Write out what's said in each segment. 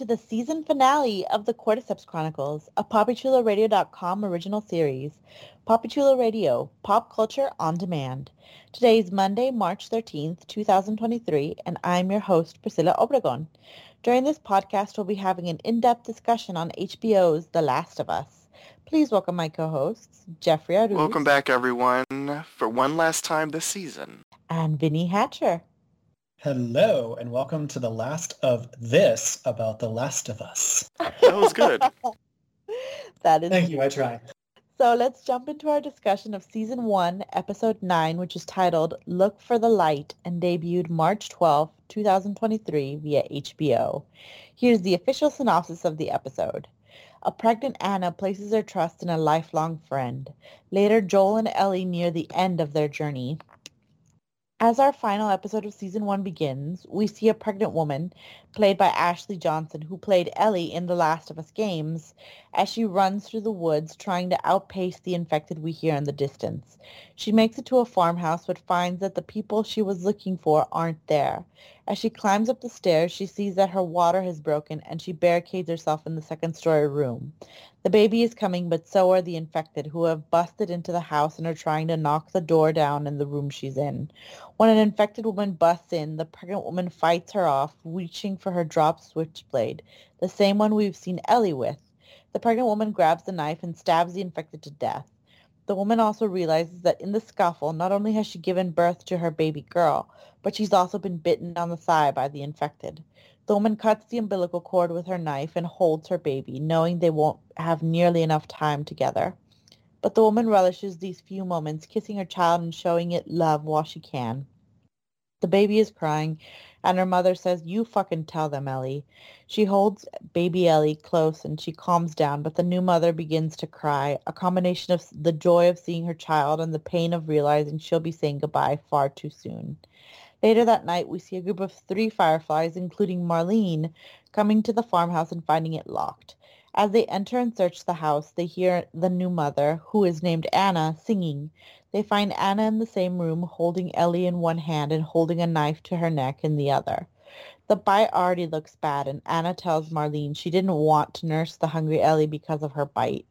To the season finale of the Cordyceps Chronicles, a PapiChuloRadio.com original series. Papi Chulo Radio, pop culture on demand. Today is Monday, March 13th, 2023, and I'm your host, Priscilla Obregon. During this podcast, we'll be having an in-depth discussion on HBO's The Last of Us. Please welcome my co-hosts, Jeffrey Arauz. Welcome back, everyone, for one last time this season. And Vinnie Hatcher. Hello, and welcome to the last of this about The Last of Us. That was good. that is Thank you, I try. So let's jump into our discussion of season one, episode nine, which is titled Look for the Light and debuted March 12, 2023 via HBO. Here's the official synopsis of the episode. A pregnant Anna places her trust in a lifelong friend. Later, Joel and Ellie near the end of their journey. As our final episode of season one begins, we see a pregnant woman, played by Ashley Johnson, who played Ellie in The Last of Us games, as she runs through the woods trying to outpace the infected we hear in the distance. She makes it to a farmhouse but finds that the people she was looking for aren't there. As she climbs up the stairs, she sees that her water has broken and she barricades herself in the second story room. The baby is coming, but so are the infected, who have busted into the house and are trying to knock the door down in the room she's in. When an infected woman busts in, the pregnant woman fights her off, reaching for her dropped switchblade, the same one we've seen Ellie with. The pregnant woman grabs the knife and stabs the infected to death. The woman also realizes that in the scuffle, not only has she given birth to her baby girl, but she's also been bitten on the thigh by the infected. The woman cuts the umbilical cord with her knife and holds her baby, knowing they won't have nearly enough time together. But the woman relishes these few moments, kissing her child and showing it love while she can. The baby is crying, and her mother says, you fucking tell them, Ellie. She holds baby Ellie close and she calms down, but the new mother begins to cry, a combination of the joy of seeing her child and the pain of realizing she'll be saying goodbye far too soon. Later that night, we see a group of three fireflies, including Marlene, coming to the farmhouse and finding it locked. As they enter and search the house, they hear the new mother, who is named Anna, singing. They find Anna in the same room, holding Ellie in one hand and holding a knife to her neck in the other. The bite already looks bad, and Anna tells Marlene she didn't want to nurse the hungry Ellie because of her bite.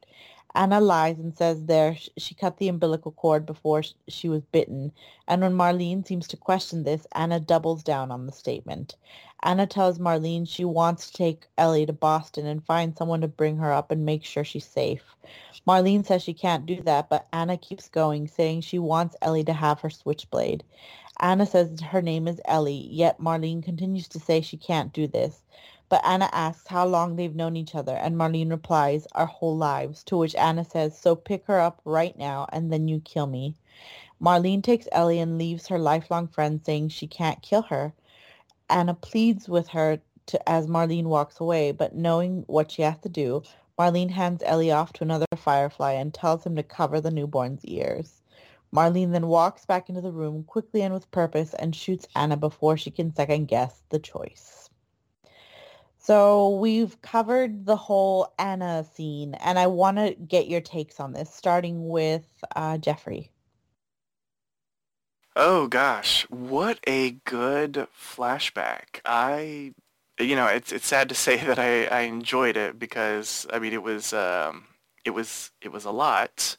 Anna lies and says there she cut the umbilical cord before she was bitten, and when Marlene seems to question this, Anna doubles down on the statement. Anna tells Marlene she wants to take Ellie to Boston and find someone to bring her up and make sure she's safe. Marlene says she can't do that, but Anna keeps going, saying she wants Ellie to have her switchblade. Anna says her name is Ellie, yet Marlene continues to say she can't do this. But Anna asks how long they've known each other, and Marlene replies, our whole lives, to which Anna says, so pick her up right now, and then you kill me. Marlene takes Ellie and leaves her lifelong friend saying she can't kill her. Anna pleads with her to, as Marlene walks away, but knowing what she has to do, Marlene hands Ellie off to another firefly and tells him to cover the newborn's ears. Marlene then walks back into the room quickly and with purpose and shoots Anna before she can second guess the choice. So we've covered the whole Anna scene, and I want to get your takes on this, starting with uh, Jeffrey. Oh gosh, what a good flashback! I, you know, it's it's sad to say that I, I enjoyed it because I mean it was um, it was it was a lot,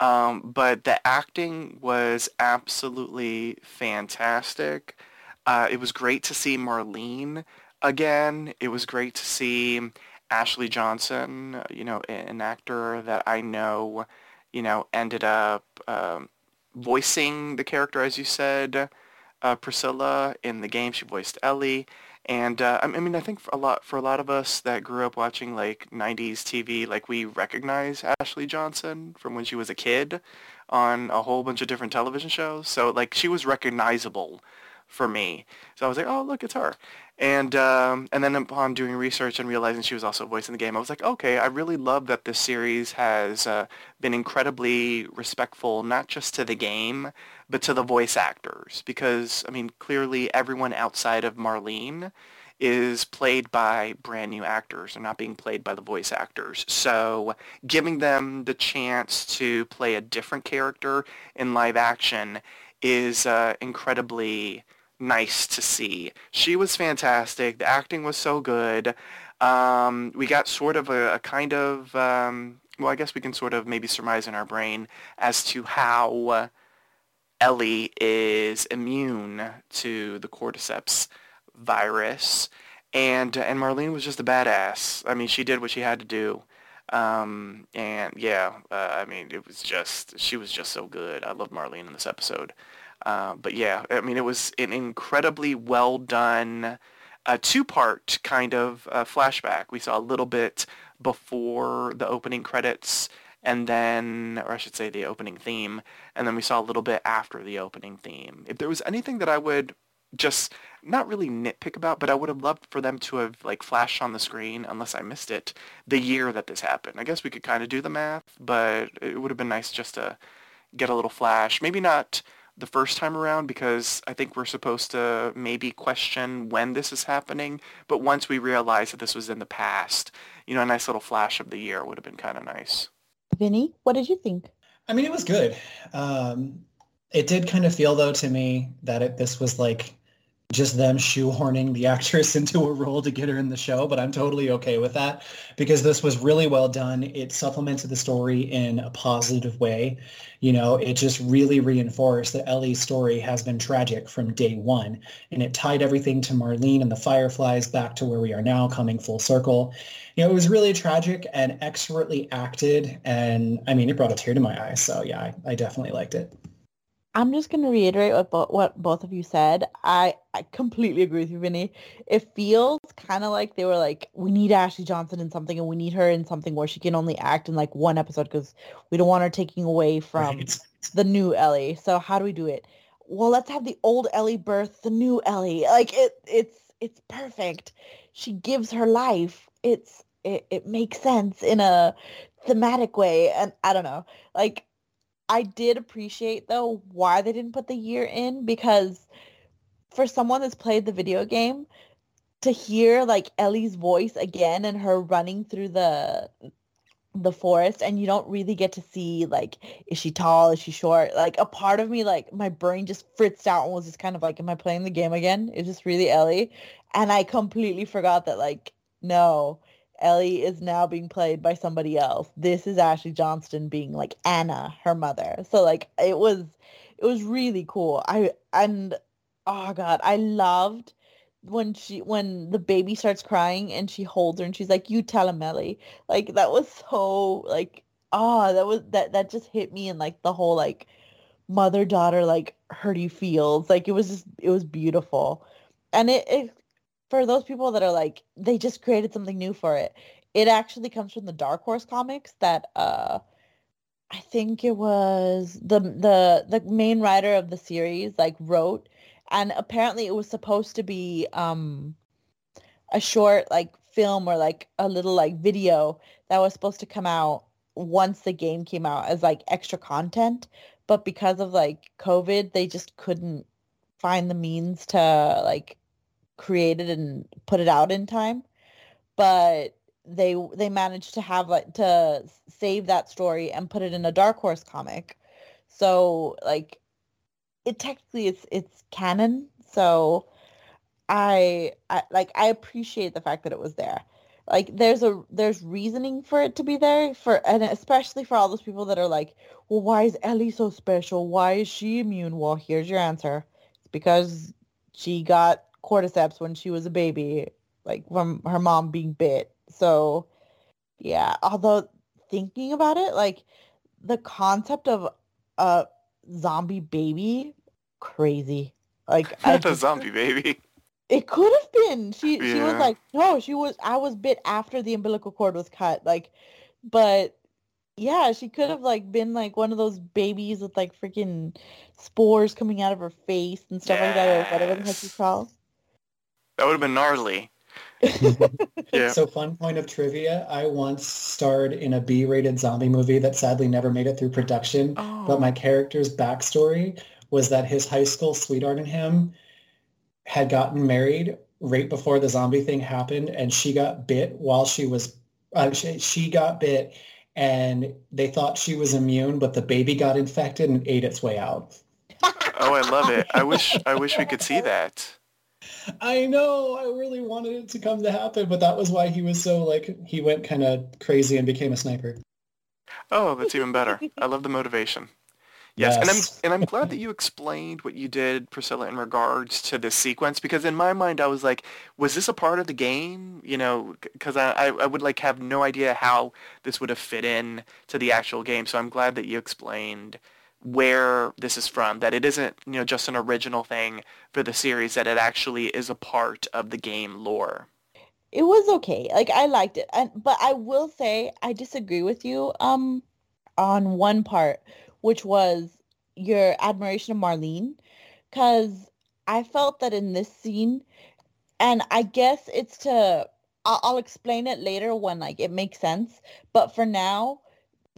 um, but the acting was absolutely fantastic. Uh, it was great to see Marlene again. It was great to see Ashley Johnson, you know, an actor that I know, you know, ended up, um, voicing the character, as you said, uh, Priscilla. In the game, she voiced Ellie. And uh, I mean, I think for a lot for a lot of us that grew up watching like '90s TV, like we recognize Ashley Johnson from when she was a kid on a whole bunch of different television shows. So like she was recognizable for me. So I was like, oh look, it's her. And um, and then upon doing research and realizing she was also voicing the game, I was like, okay, I really love that this series has uh, been incredibly respectful, not just to the game, but to the voice actors. Because I mean, clearly everyone outside of Marlene is played by brand new actors They're not being played by the voice actors. So giving them the chance to play a different character in live action is uh, incredibly nice to see. She was fantastic. The acting was so good. Um, we got sort of a, a kind of, um, well, I guess we can sort of maybe surmise in our brain as to how Ellie is immune to the cordyceps virus. And, and Marlene was just a badass. I mean, she did what she had to do. Um, and yeah, uh, I mean, it was just, she was just so good. I love Marlene in this episode. Uh, but yeah, I mean, it was an incredibly well done uh, two-part kind of uh, flashback. We saw a little bit before the opening credits, and then, or I should say the opening theme, and then we saw a little bit after the opening theme. If there was anything that I would just not really nitpick about, but I would have loved for them to have like flashed on the screen, unless I missed it, the year that this happened. I guess we could kind of do the math, but it would have been nice just to get a little flash. Maybe not the first time around because I think we're supposed to maybe question when this is happening. But once we realize that this was in the past, you know, a nice little flash of the year would have been kind of nice. Vinnie, what did you think? I mean, it was good. Um, it did kind of feel though to me that it, this was like just them shoehorning the actress into a role to get her in the show, but I'm totally okay with that because this was really well done. It supplemented the story in a positive way. You know, it just really reinforced that Ellie's story has been tragic from day one, and it tied everything to Marlene and the Fireflies back to where we are now, coming full circle. You know, it was really tragic and expertly acted, and I mean, it brought a tear to my eye. So yeah, I, I definitely liked it. I'm just going to reiterate what, bo- what both of you said. I, I completely agree with you, Vinnie. It feels kind of like they were like, we need Ashley Johnson in something and we need her in something where she can only act in like one episode because we don't want her taking away from right. the new Ellie. So how do we do it? Well, let's have the old Ellie birth the new Ellie. Like it, it's, it's perfect. She gives her life. It's, it, it makes sense in a thematic way. And I don't know, like I did appreciate though why they didn't put the year in because for someone that's played the video game to hear like Ellie's voice again and her running through the the forest and you don't really get to see like is she tall? Is she short? Like a part of me like my brain just fritzed out and was just kind of like am i playing the game again? Is this really ellie? And i completely forgot that like no Ellie is now being played by somebody else. This is Ashley Johnson being like Anna, her mother. So like it was it was really cool. I and oh god, I loved when she when the baby starts crying and she holds her and she's like, You tell him Ellie. Like that was so like ah, oh, that was that that just hit me in like the whole like mother daughter like hurty feels. Like it was just it was beautiful. And it, it for those people that are like they just created something new for it it actually comes from the dark horse comics that uh i think it was the the the main writer of the series like wrote and apparently it was supposed to be um a short like film or like a little like video that was supposed to come out once the game came out as like extra content but because of like covid they just couldn't find the means to like created and put it out in time but they they managed to have like to save that story and put it in a dark horse comic. So like it technically it's it's canon. So I, I like i appreciate the fact that it was there. Like there's a there's reasoning for it to be there for and especially for all those people that are like well why is ellie so special? Why is she immune? Well here's your answer. It's because she got cordyceps when she was a baby, like from her mom being bit. So yeah, although thinking about it, like the concept of a zombie baby, crazy. Like the zombie baby. It could have been. She she was like, no, she was. I was bit after the umbilical cord was cut. Like, but yeah, she could have like been like one of those babies with like freaking spores coming out of her face and stuff like that, or whatever the heck you Yes. call. That would have been gnarly. Yeah. So fun point of trivia, I once starred in a B-rated zombie movie that sadly never made it through production, Oh. but my character's backstory was that his high school sweetheart and him had gotten married right before the zombie thing happened and she got bit while she was uh, she, she got bit and they thought she was immune but the baby got infected and ate its way out. Oh, I love it. I wish I wish we could see that. I know. I really wanted it to come to happen, but that was why he was so like he went kind of crazy and became a sniper. Oh, that's even better. I love the motivation. Yes, and I'm and I'm glad that you explained what you did, Priscilla, in regards to this sequence because in my mind I was like, was this a part of the game? You know, because I I I would like have no idea how this would have fit in to the actual game. So I'm glad that you explained where this is from. That it isn't you know just an original thing for the series. That it actually is a part of the game lore. it was okay. Like I liked it, and but I will say I disagree with you um on one part, which was your admiration of Marlene, because I felt that in this scene, and I guess it's to I'll, I'll explain it later when like it makes sense. But for now,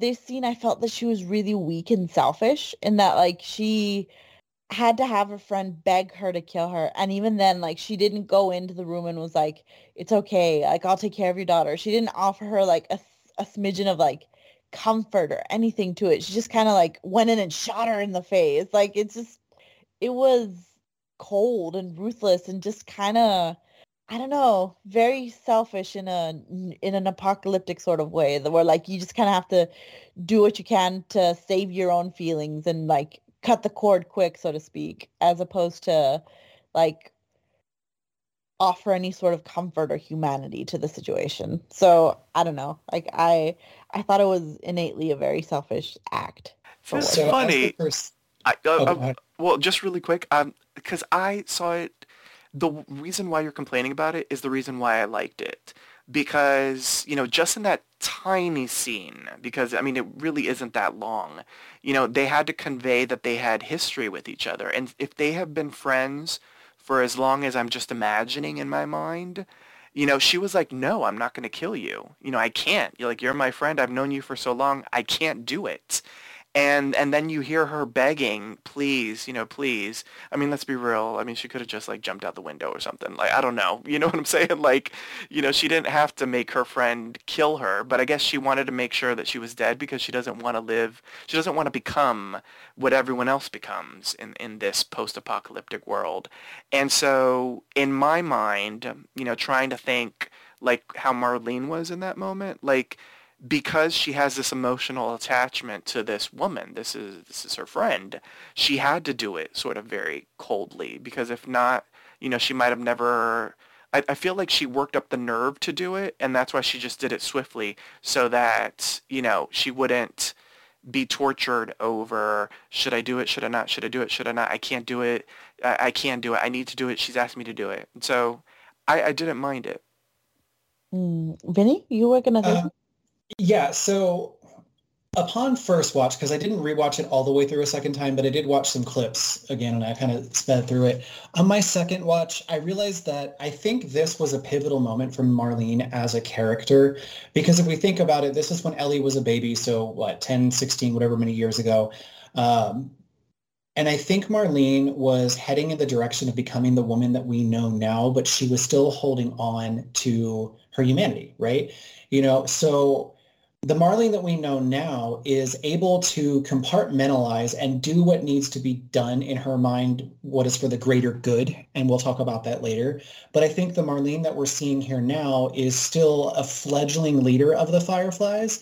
this scene I felt that she was really weak and selfish in that like she had to have her friend beg her to kill her. And even then like she didn't go into the room and was like it's okay. Like i'll take care of your daughter. She didn't offer her like a, a smidgen of like comfort or anything to it. She just kind of like went in and shot her in the face. Like it's just it was cold and ruthless and just kind of i don't know very selfish in a in an apocalyptic sort of way that where like you just kind of have to do what you can to save your own feelings and like cut the cord quick so to speak as opposed to like offer any sort of comfort or humanity to the situation so i don't know like i i thought it was innately a very selfish act for It's what- So as the funny. first- I, uh, oh, uh. Well, just really quick, um, because I saw it. The reason why you're complaining about it is the reason why I liked it. Because, you know, just in that tiny scene, because, I mean, it really isn't that long, you know, they had to convey that they had history with each other. And if they have been friends for as long as I'm just imagining in my mind, you know, she was like, no, I'm not going to kill you. You know, I can't. You're like, you're my friend. I've known you for so long. I can't do it and and then you hear her begging please you know please. I mean let's be real i mean she could have just like jumped out the window or something like i don't know you know what i'm saying? Like you know she didn't have to make her friend kill her but i guess she wanted to make sure that she was dead because she doesn't want to live she doesn't want to become what everyone else becomes in in this post-apocalyptic world. And so in my mind you know trying to think like how marlene was in that moment like because she has this emotional attachment to this woman, this is this is her friend, she had to do it sort of very coldly because if not, you know, she might have never I, I feel like she worked up the nerve to do it and that's why she just did it swiftly so that, you know, she wouldn't be tortured over should I do it, should I not, should I do it, should I not, I can't do it, I, I can't do it, I need to do it, she's asked me to do it. And so I, I didn't mind it. Mm, Vinnie, you were gonna say Uh, something? Yeah, so upon first watch, because I didn't rewatch it all the way through a second time, but I did watch some clips again and I kind of sped through it. On my second watch, I realized that I think this was a pivotal moment for Marlene as a character. Because if we think about it, this is when Ellie was a baby, so what, 10, 16, whatever many years ago. Um, and I think Marlene was heading in the direction of becoming the woman that we know now, but she was still holding on to her humanity, right? You know, so the Marlene that we know now is able to compartmentalize and do what needs to be done in her mind, what is for the greater good. And we'll talk about that later. But I think the Marlene that we're seeing here now is still a fledgling leader of the Fireflies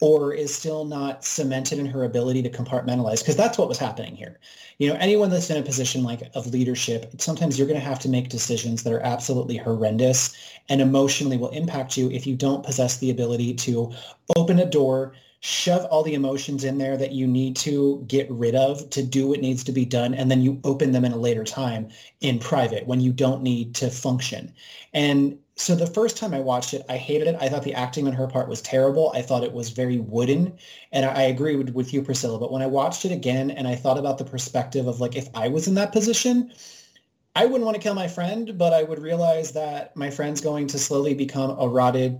or is still not cemented in her ability to compartmentalize because that's what was happening here. You know, anyone that's in a position like of leadership, sometimes you're going to have to make decisions that are absolutely horrendous and emotionally will impact you if you don't possess the ability to open a door, shove all the emotions in there that you need to get rid of to do what needs to be done and then you open them in a later time in private when you don't need to function and so the first time I watched it, I hated it. I thought the acting on her part was terrible. I thought it was very wooden. And I, I agree with, with you, Priscilla. But when I watched it again and I thought about the perspective of like, if I was in that position, I wouldn't want to kill my friend, but I would realize that my friend's going to slowly become a rotted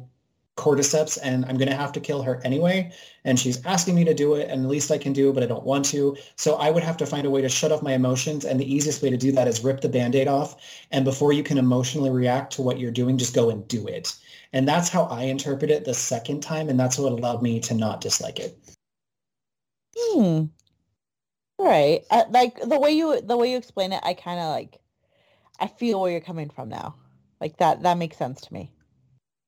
cordyceps and I'm going to have to kill her anyway. And she's asking me to do it and the least I can do, but I don't want to. So I would have to find a way to shut off my emotions. And the easiest way to do that is rip the band-aid off. And before you can emotionally react to what you're doing, just go and do it. And that's how I interpret it the second time. And that's what allowed me to not dislike it. Hmm. Right. Uh, like the way you the way you explain it, I kind of like I feel where you're coming from now. Like that that makes sense to me.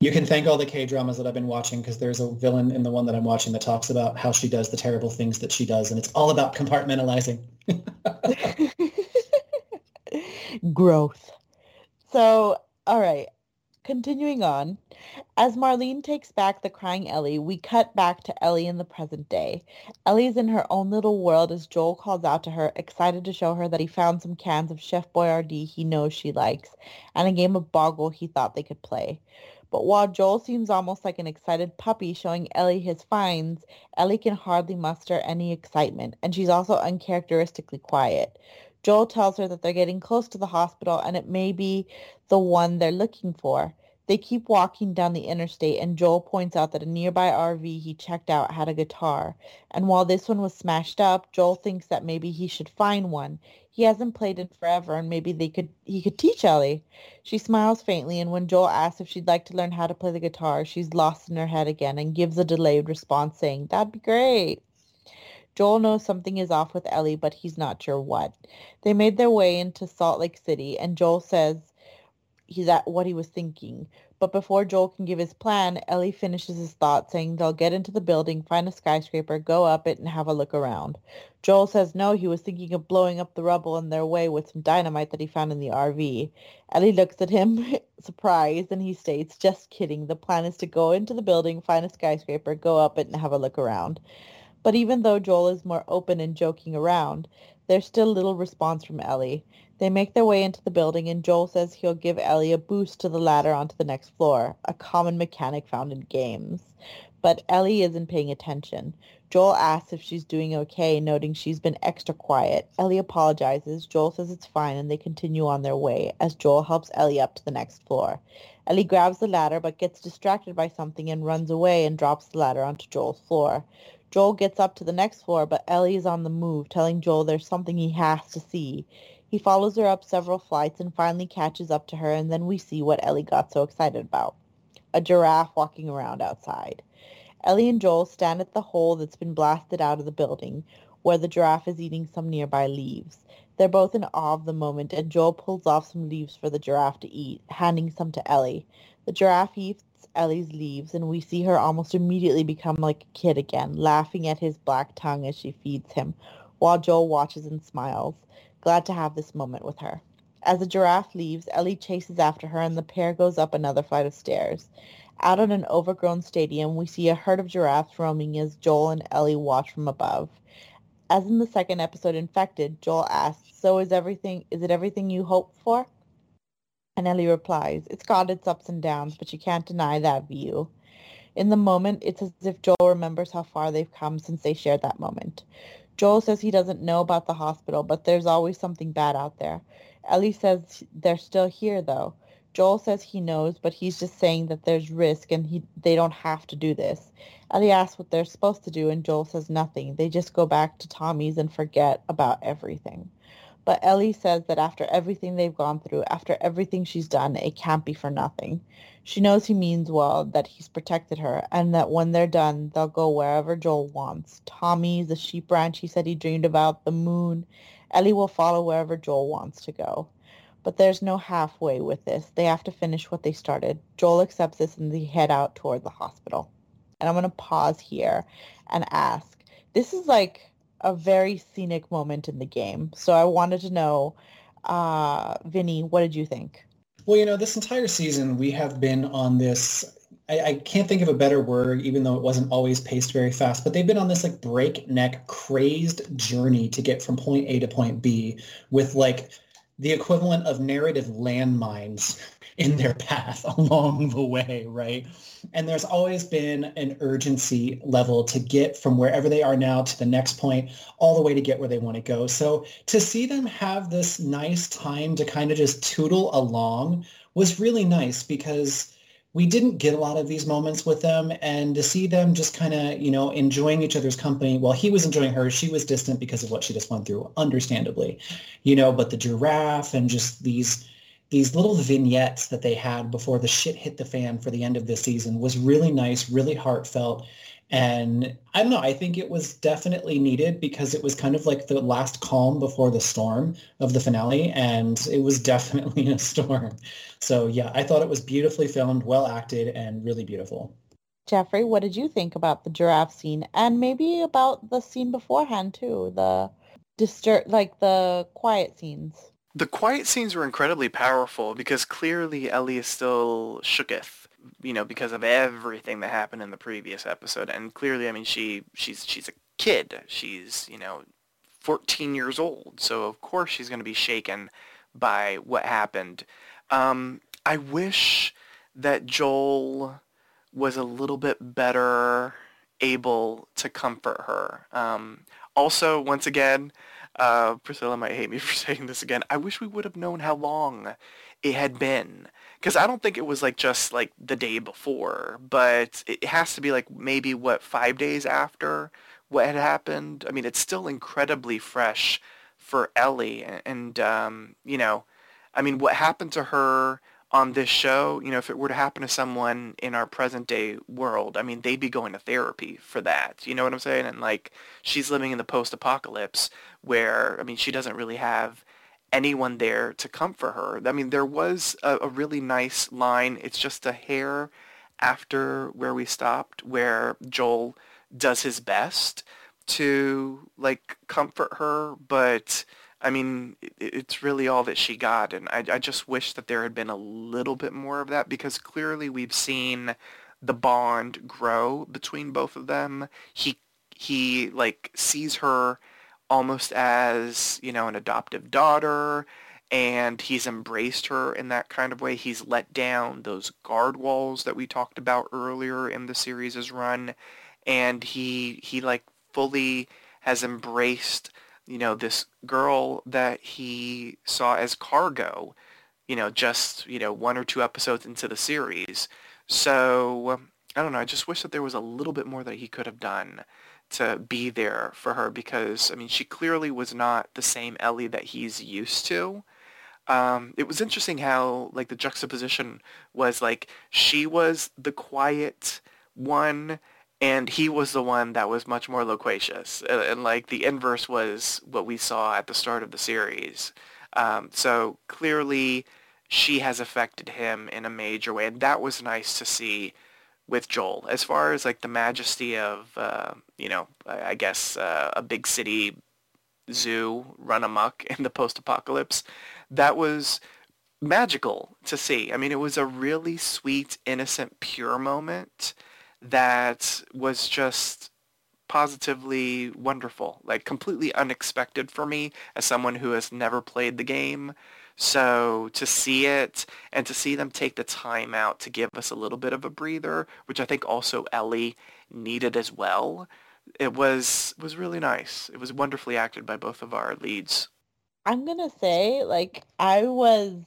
You can thank all the K dramas that I've been watching because there's a villain in the one that I'm watching that talks about how she does the terrible things that she does, and it's all about compartmentalizing. Growth. So, all right. Continuing on, as Marlene takes back the crying Ellie, we cut back to Ellie in the present day. Ellie's in her own little world as Joel calls out to her, excited to show her that he found some cans of Chef Boyardee he knows she likes, and a game of Boggle he thought they could play. But while Joel seems almost like an excited puppy showing Ellie his finds, Ellie can hardly muster any excitement, and she's also uncharacteristically quiet. Joel tells her that they're getting close to the hospital and it may be the one they're looking for. They keep walking down the interstate and Joel points out that a nearby RV he checked out had a guitar. And while this one was smashed up, Joel thinks that maybe he should find one. He hasn't played in forever and maybe they could he could teach Ellie. She smiles faintly and when Joel asks if she'd like to learn how to play the guitar, she's lost in her head again and gives a delayed response saying, That'd be great. Joel knows something is off with Ellie, but he's not sure what. They made their way into Salt Lake City and Joel says he's at what he was thinking. But before Joel can give his plan, Ellie finishes his thought saying they'll get into the building, find a skyscraper, go up it, and have a look around. Joel says no, he was thinking of blowing up the rubble in their way with some dynamite that he found in the RV. Ellie looks at him, surprised, and he states, just kidding. The plan is to go into the building, find a skyscraper, go up it, and have a look around. But even though Joel is more open and joking around, there's still little response from Ellie. They make their way into the building and Joel says he'll give Ellie a boost to the ladder onto the next floor, a common mechanic found in games. But Ellie isn't paying attention. Joel asks if she's doing okay, noting she's been extra quiet. Ellie apologizes. Joel says it's fine and they continue on their way as Joel helps Ellie up to the next floor. Ellie grabs the ladder but gets distracted by something and runs away and drops the ladder onto Joel's floor. Joel gets up to the next floor, but Ellie is on the move, telling Joel there's something he has to see. He follows her up several flights and finally catches up to her, and then we see what Ellie got so excited about. A giraffe walking around outside. Ellie and Joel stand at the hole that's been blasted out of the building, where the giraffe is eating some nearby leaves. They're both in awe of the moment, and Joel pulls off some leaves for the giraffe to eat, handing some to Ellie. The giraffe eats Ellie's leaves, and we see her almost immediately become like a kid again, laughing at his black tongue as she feeds him, while Joel watches and smiles glad to have this moment with her. As the giraffe leaves, Ellie chases after her and the pair goes up another flight of stairs. Out on an overgrown stadium, we see a herd of giraffes roaming as Joel and Ellie watch from above. As in the second episode, Infected, Joel asks, so is everything, is it everything you hoped for? And Ellie replies, it's got its ups and downs, but you can't deny that view. In the moment, it's as if Joel remembers how far they've come since they shared that moment. Joel says he doesn't know about the hospital, but there's always something bad out there. Ellie says they're still here, though. Joel says he knows, but he's just saying that there's risk and he they don't have to do this. Ellie asks what they're supposed to do, and Joel says nothing. They just go back to Tommy's and forget about everything. But Ellie says that after everything they've gone through, after everything she's done, it can't be for nothing. She knows he means well, that he's protected her, and that when they're done, they'll go wherever Joel wants. Tommy, the sheep ranch he said he dreamed about, the moon. Ellie will follow wherever Joel wants to go. But there's no halfway with this. They have to finish what they started. Joel accepts this and they head out toward the hospital. And I'm going to pause here and ask. This is like a very scenic moment in the game. So I wanted to know, uh, Vinnie, what did you think? Well, you know, this entire season we have been on this I, I, can't think of a better word, even though it wasn't always paced very fast, but they've been on this like breakneck, crazed journey to get from point A to point B with like the equivalent of narrative landmines in their path along the way, right? And there's always been an urgency level to get from wherever they are now to the next point, all the way to get where they want to go. So to see them have this nice time to kind of just tootle along was really nice because we didn't get a lot of these moments with them and to see them just kind of you know enjoying each other's company while he was enjoying her she was distant because of what she just went through understandably you know but the giraffe and just these these little vignettes that they had before the shit hit the fan for the end of this season was really nice really heartfelt and I don't know, I think it was definitely needed because it was kind of like the last calm before the storm of the finale. And it was definitely a storm. So yeah, I thought it was beautifully filmed, well acted, and really beautiful. Jeffrey, what did you think about the giraffe scene and maybe about the scene beforehand too? The disturb, like the quiet scenes. The quiet scenes were incredibly powerful because clearly Ellie is still shooketh you know, because of everything that happened in the previous episode. And clearly, I mean, she she's she's a kid. She's you know, 14 years old. So of course she's going to be shaken by what happened. Um, I wish that Joel was a little bit better able to comfort her. Um, also, once again, uh, Priscilla might hate me for saying this again. I wish we would have known how long it had been because I don't think it was like just like the day before, but it has to be like maybe what five days after what had happened. I mean, it's still incredibly fresh for Ellie, and um, you know, I mean, what happened to her on this show, you know, if it were to happen to someone in our present day world, I mean, they'd be going to therapy for that. You know what I'm saying? And like, she's living in the post-apocalypse where, I mean, she doesn't really have anyone there to comfort her. I mean, there was a, a really nice line. It's just a hair after where we stopped, where Joel does his best to like comfort her, but I mean, it's really all that she got, and I, I just wish that there had been a little bit more of that because clearly we've seen the bond grow between both of them. He he like sees her almost as, you know, an adoptive daughter and he's embraced her in that kind of way. He's let down those guard walls that we talked about earlier in the series' run and he he like fully has embraced, you know, this girl that he saw as cargo, you know, just, you know, one or two episodes into the series. So, I don't know, I just wish that there was a little bit more that he could have done to be there for her because I mean she clearly was not the same Ellie that he's used to. Um, it was interesting how like the juxtaposition was like she was the quiet one and he was the one that was much more loquacious and, and like the inverse was what we saw at the start of the series. Um, so clearly she has affected him in a major way and that was nice to see with Joel. As far as like the majesty of, uh, you know, I guess uh, a big city zoo run amok in the post-apocalypse, that was magical to see. I mean, it was a really sweet, innocent, pure moment that was just positively wonderful, like completely unexpected for me as someone who has never played the game. So to see it and to see them take the time out to give us a little bit of a breather, which I think also Ellie needed as well, it was was really nice. It was wonderfully acted by both of our leads. I'm gonna say, like, I was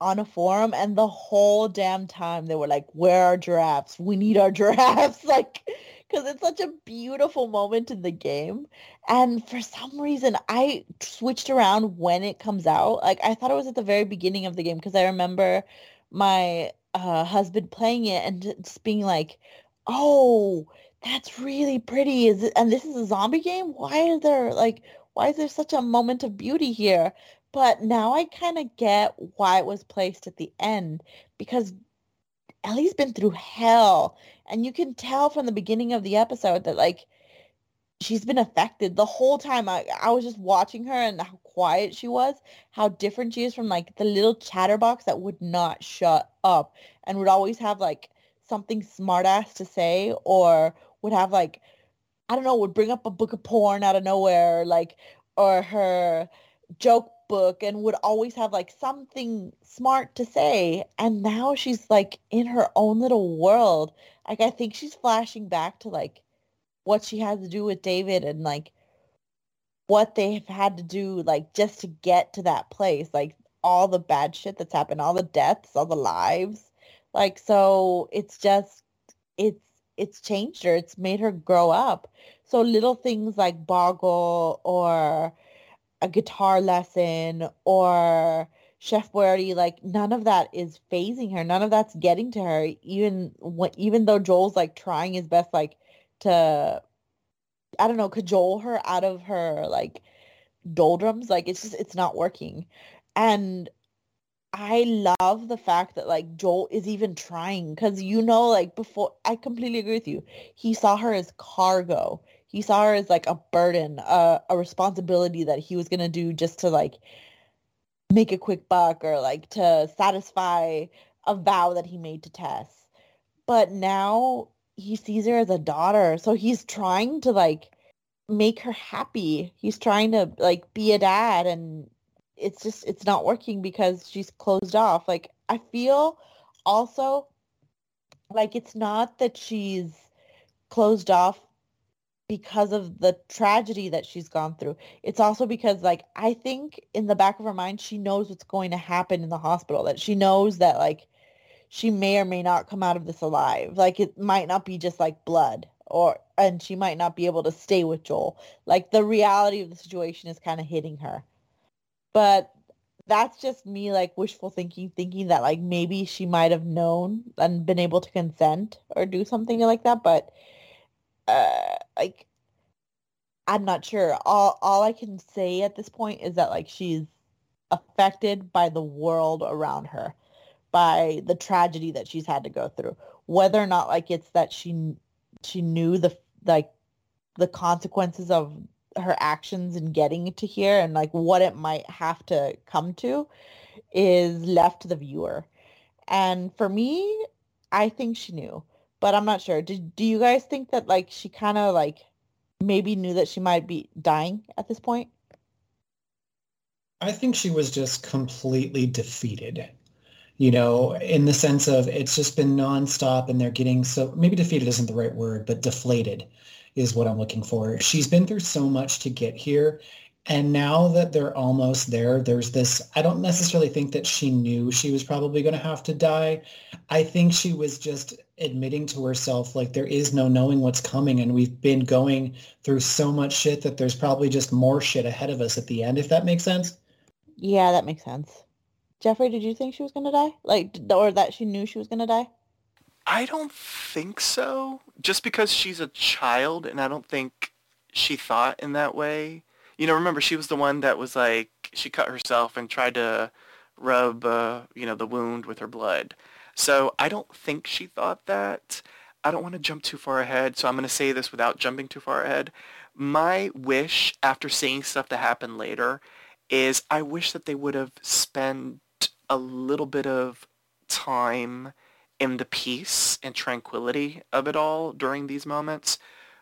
on a forum and the whole damn time they were like, where are giraffes? We need our giraffes. like, because it's such a beautiful moment in the game. And for some reason, I switched around when it comes out. Like I thought it was at the very beginning of the game because I remember my uh, husband playing it and just being like, "Oh, that's really pretty." Is it? And this is a zombie game. Why is there like? Why is there such a moment of beauty here? But now I kind of get why it was placed at the end because Ellie's been through hell and you can tell from the beginning of the episode that like she's been affected the whole time. I, I was just watching her and how quiet she was how different she is from like the little chatterbox that would not shut up and would always have like something smartass to say or would have like I don't know, would bring up a book of porn out of nowhere, like or her joke book and would always have like something smart to say and now she's like in her own little world. Like i think she's flashing back to like what she had to do with david and like what they've had to do like just to get to that place like all the bad shit that's happened all the deaths all the lives. Like so it's just it's it's changed her. It's made her grow up. So little things like boggle or a guitar lesson or Chef Boyardee, like none of that is phasing her. None of that's getting to her. Even when, even though Joel's like trying his best, like to, I don't know, cajole her out of her like doldrums. Like it's just it's not working. And I love the fact that like Joel is even trying because you know like before I completely agree with you. He saw her as cargo he saw her as like a burden, uh, a responsibility that he was gonna do just to like make a quick buck or like to satisfy a vow that he made to Tess. But now he sees her as a daughter, so he's trying to like make her happy. He's trying to like be a dad and it's just it's not working because she's closed off. Like I feel also like it's not that she's closed off because of the tragedy that she's gone through. It's also because like I think in the back of her mind she knows what's going to happen in the hospital that she knows that like she may or may not come out of this alive. Like it might not be just like blood or and she might not be able to stay with Joel. Like the reality of the situation is kind of hitting her. But that's just me like wishful thinking thinking that like maybe she might have known and been able to consent or do something like that but uh, like I'm not sure. All all I can say at this point is that like she's affected by the world around her, by the tragedy that she's had to go through. Whether or not like it's that she she knew the like the consequences of her actions and getting to here and like what it might have to come to is left to the viewer. And for me, I think she knew but I'm not sure. Did do you guys think that like she kind of like maybe knew that she might be dying at this point? I think she was just completely defeated. You know, in the sense of it's just been nonstop and they're getting so maybe defeated isn't the right word, but deflated is what I'm looking for. She's been through so much to get here and now that they're almost there, there's this, I don't necessarily think that she knew she was probably going to have to die. I think she was just admitting to herself, like, there is no knowing what's coming. And we've been going through so much shit that there's probably just more shit ahead of us at the end, if that makes sense. Yeah, that makes sense. Jeffrey, did you think she was going to die? Like, or that she knew she was going to die? I don't think so. Just because she's a child and I don't think she thought in that way you know, remember she was the one that was like she cut herself and tried to rub uh, you know the wound with her blood. So I don't think she thought that. I don't want to jump too far ahead, so I'm going to say this without jumping too far ahead. My wish after seeing stuff that happened later is I wish that they would have spent a little bit of time in the peace and tranquility of it all during these moments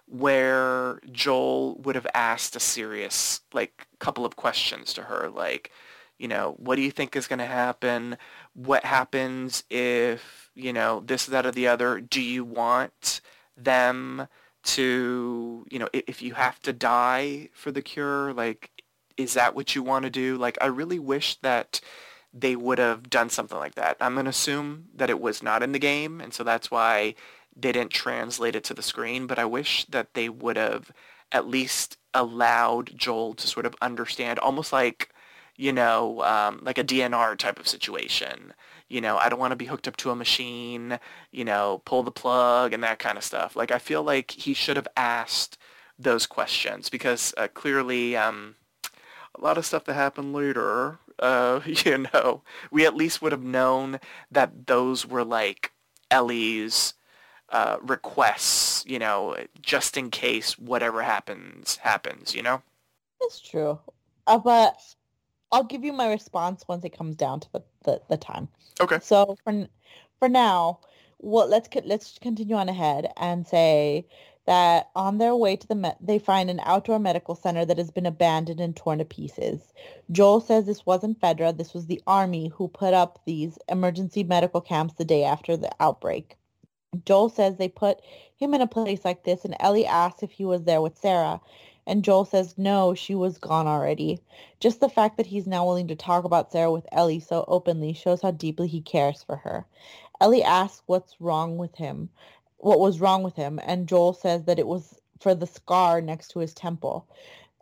where Joel would have asked a serious, like, couple of questions to her, like, you know, what do you think is going to happen? What happens if, you know, this, that, or the other? Do you want them to, you know, if you have to die for the cure, like, is that what you want to do? Like, I really wish that they would have done something like that. I'm going to assume that it was not in the game, and so that's why they didn't translate it to the screen, but I wish that they would have at least allowed Joel to sort of understand, almost like, you know, um, like a DNR type of situation. You know, I don't want to be hooked up to a machine, you know, pull the plug and that kind of stuff. Like, I feel like he should have asked those questions because uh, clearly um, a lot of stuff that happened later, uh, you know, we at least would have known that those were like Ellie's uh, requests, you know, just in case whatever happens, happens, you know? It's true. Uh, but I'll give you my response once it comes down to the, the, the time. Okay. So for, for now, well, let's let's continue on ahead and say that on their way to the me- they find an outdoor medical center that has been abandoned and torn to pieces. Joel says this wasn't Fedra, this was the army who put up these emergency medical camps the day after the outbreak. Joel says they put him in a place like this and Ellie asks if he was there with Sarah and Joel says no, she was gone already. Just the fact that he's now willing to talk about Sarah with Ellie so openly shows how deeply he cares for her. Ellie asks what's wrong with him what was wrong with him, and Joel says that it was for the scar next to his temple.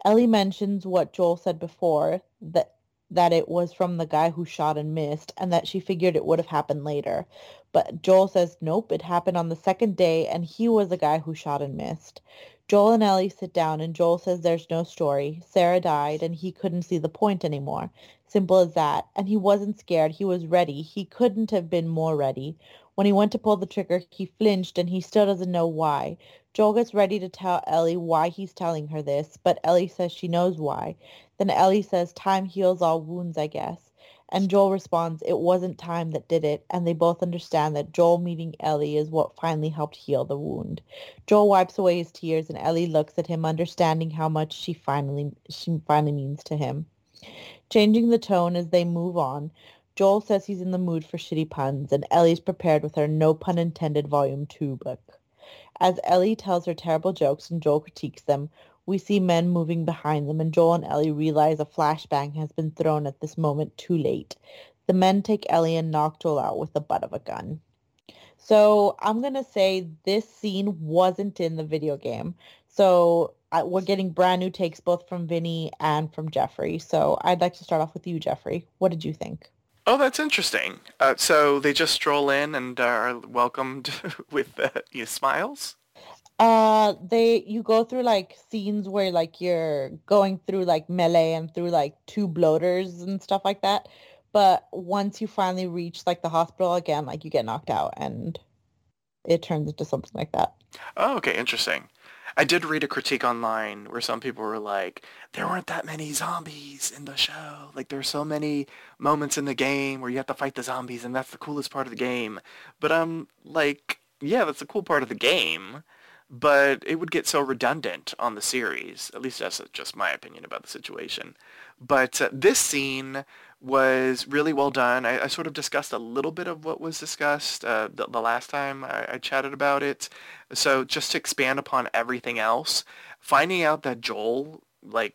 Ellie mentions what Joel said before, that that it was from the guy who shot and missed, and that she figured it would have happened later. But Joel says, nope, it happened on the second day, and he was the guy who shot and missed. Joel and Ellie sit down, and Joel says there's no story. Sarah died, and he couldn't see the point anymore. Simple as that. And he wasn't scared. He was ready. He couldn't have been more ready. When he went to pull the trigger, he flinched and he still doesn't know why. Joel gets ready to tell Ellie why he's telling her this, but Ellie says she knows why. Then Ellie says time heals all wounds, I guess. And Joel responds, it wasn't time that did it, and they both understand that Joel meeting Ellie is what finally helped heal the wound. Joel wipes away his tears, and Ellie looks at him, understanding how much she finally she finally means to him. Changing the tone as they move on, Joel says he's in the mood for shitty puns, and Ellie's prepared with her no pun intended volume 2 book. As Ellie tells her terrible jokes and Joel critiques them, we see men moving behind them, and Joel and Ellie realize a flashbang has been thrown at this moment too late. The men take Ellie and knock Joel out with the butt of a gun. So I'm going to say this scene wasn't in the video game. So I, we're getting brand new takes both from Vinnie and from Jeffrey. So I'd like to start off with you, Jeffrey. What did you think? Oh, that's interesting. Uh, so they just stroll in and are welcomed with uh, you know, smiles. Uh, they you go through like scenes where like you're going through like melee and through like two bloaters and stuff like that. But once you finally reach like the hospital again, like you get knocked out and it turns into something like that. Oh, okay, interesting. I did read a critique online where some people were like, there weren't that many zombies in the show. Like there's so many moments in the game where you have to fight the zombies and that's the coolest part of the game. But I'm like, yeah, that's the cool part of the game. But it would get so redundant on the series. At least that's just my opinion about the situation. But uh, this scene was really well done. I, I, sort of discussed a little bit of what was discussed uh, the, the, last time I, I, chatted about it. So just to expand upon everything else, finding out that Joel, like,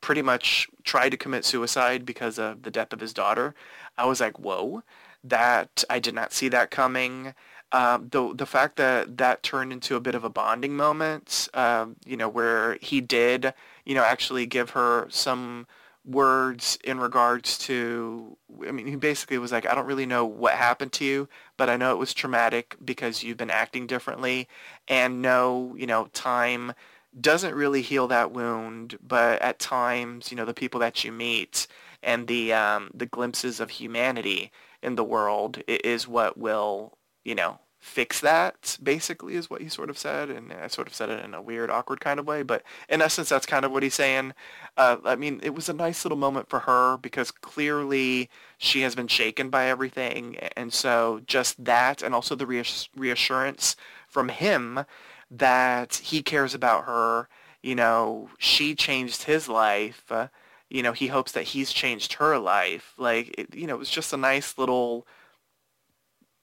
pretty much tried to commit suicide because of the death of his daughter, I was like, whoa, that I did not see that coming. Um, the the fact that that turned into a bit of a bonding moment, um, you know, where he did, you know, actually give her some words in regards to I mean he basically was like I don't really know what happened to you but I know it was traumatic because you've been acting differently and no you know time doesn't really heal that wound but at times you know the people that you meet and the um, the glimpses of humanity in the world is what will you know fix that basically is what he sort of said and i sort of said it in a weird awkward kind of way but in essence that's kind of what he's saying. Uh, i mean it was a nice little moment for her because clearly she has been shaken by everything and so just that and also the reassurance from him that he cares about her. You know she changed his life uh, you know he hopes that he's changed her life. Like it, you know it was just a nice little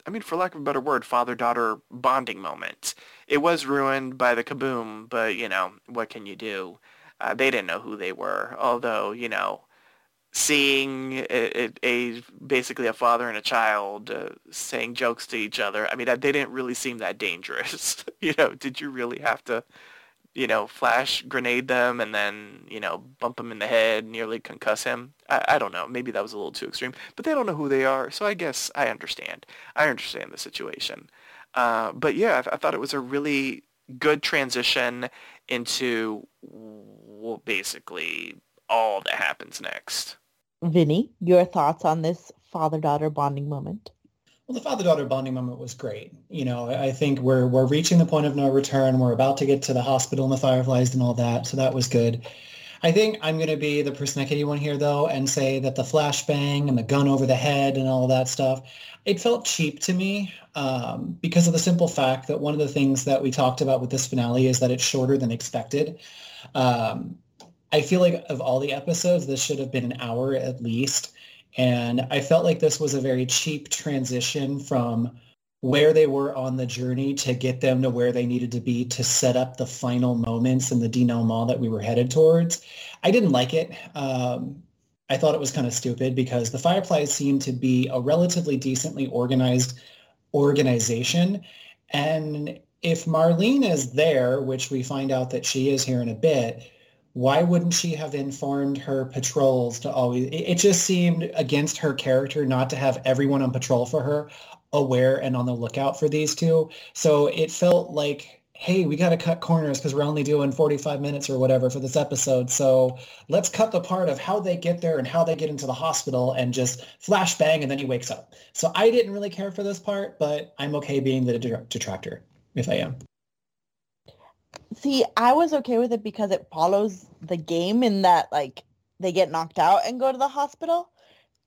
I mean, for lack of a better word, father-daughter bonding moment. It was ruined by the kaboom, but, you know, what can you do? Uh, they didn't know who they were, although, you know, seeing a, a, basically a father and a child uh, saying jokes to each other, I mean, they didn't really seem that dangerous. you know, did you really have to you know, flash grenade them and then, you know, bump them in the head, nearly concuss him. I, I don't know. Maybe that was a little too extreme. But they don't know who they are, so I guess I understand. I understand the situation. Uh, but yeah, I, I, thought it was a really good transition into well, basically all that happens next. Vinnie, your thoughts on this father-daughter bonding moment? Well, the father-daughter bonding moment was great. You know, I think we're we're reaching the point of no return. We're about to get to the hospital and the fireflies and all that, so that was good. I think I'm going to be the persnickety one here, though, and say that the flashbang and the gun over the head and all that stuff, it felt cheap to me um, because of the simple fact that one of the things that we talked about with this finale is that it's shorter than expected. Um, I feel like of all the episodes, this should have been an hour at least. And I felt like this was a very cheap transition from where they were on the journey to get them to where they needed to be to set up the final moments and the denouement that we were headed towards. I didn't like it. Um, I thought it was kind of stupid because the Fireflies seemed to be a relatively decently organized organization. And if Marlene is there, which we find out that she is here in a bit, why wouldn't she have informed her patrols to always it just seemed against her character not to have everyone on patrol for her aware and on the lookout for these two. So it felt like, hey, we got to cut corners because we're only doing 45 minutes or whatever for this episode. So let's cut the part of how they get there and how they get into the hospital and just flashbang and then he wakes up. So I didn't really care for this part, but I'm okay being the detractor if I am. See, I was okay with it because it follows the game in that like they get knocked out and go to the hospital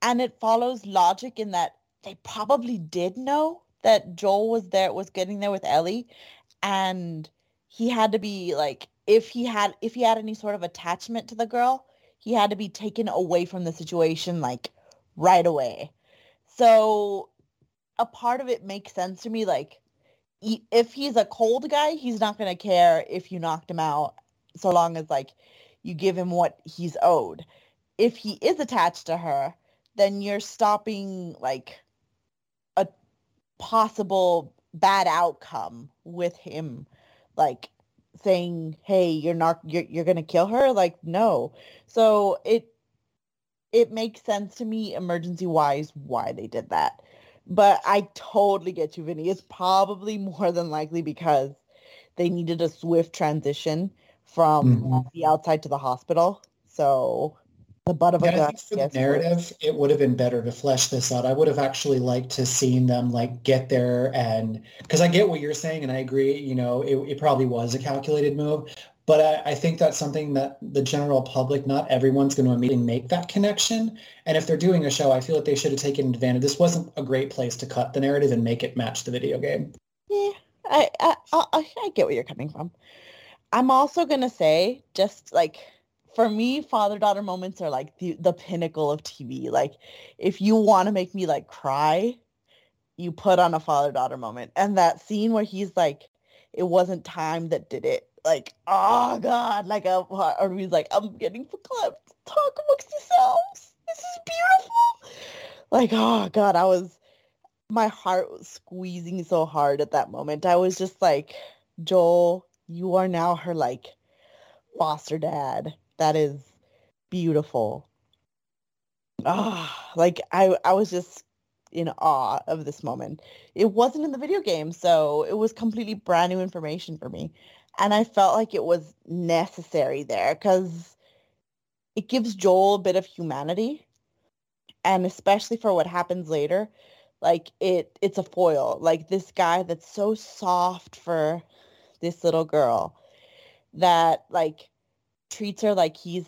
and it follows logic in that they probably did know that Joel was there, was getting there with Ellie, and he had to be like, if he had, if he had any sort of attachment to the girl, he had to be taken away from the situation like right away. So a part of it makes sense to me. Like, if he's a cold guy, he's not gonna care if you knocked him out, so long as like you give him what he's owed. If he is attached to her, then you're stopping like a possible bad outcome with him like saying hey you're not you're, you're gonna kill her? Like no. So it it makes sense to me emergency wise why they did that but i totally get you vinnie it's probably more than likely because they needed a swift transition from mm-hmm. the outside to the hospital so the butt of a gun. for the narrative, it would have been better to flesh this out. I would have actually liked to seen them like get there and because I get what you're saying and I agree. You know, it, it probably was a calculated move, but I, I, think that's something that the general public, not everyone's going to immediately make that connection. And if they're doing a show, I feel like they should have taken advantage. This wasn't a great place to cut the narrative and make it match the video game. Yeah, I I, I, I get where you're coming from. I'm also gonna say, just like for me, father daughter moments are like the, the pinnacle of TV. Like if you want to make me like cry, you put on a father daughter moment. And that scene where he's like, it wasn't time that did it. Like, oh God, like a or he's like, I'm getting verklempt. Talk amongst yourselves. This is beautiful. Like, oh God, I was my heart was squeezing so hard at that moment. I was just like, Joel, you are now her like foster dad that is beautiful. Ah, like I I was just in awe of this moment. It wasn't in the video game, so it was completely brand new information for me. And I felt like it was necessary there because it gives Joel a bit of humanity. And especially for what happens later, like it it's a foil. Like this guy that's so soft for this little girl that like treats her like he's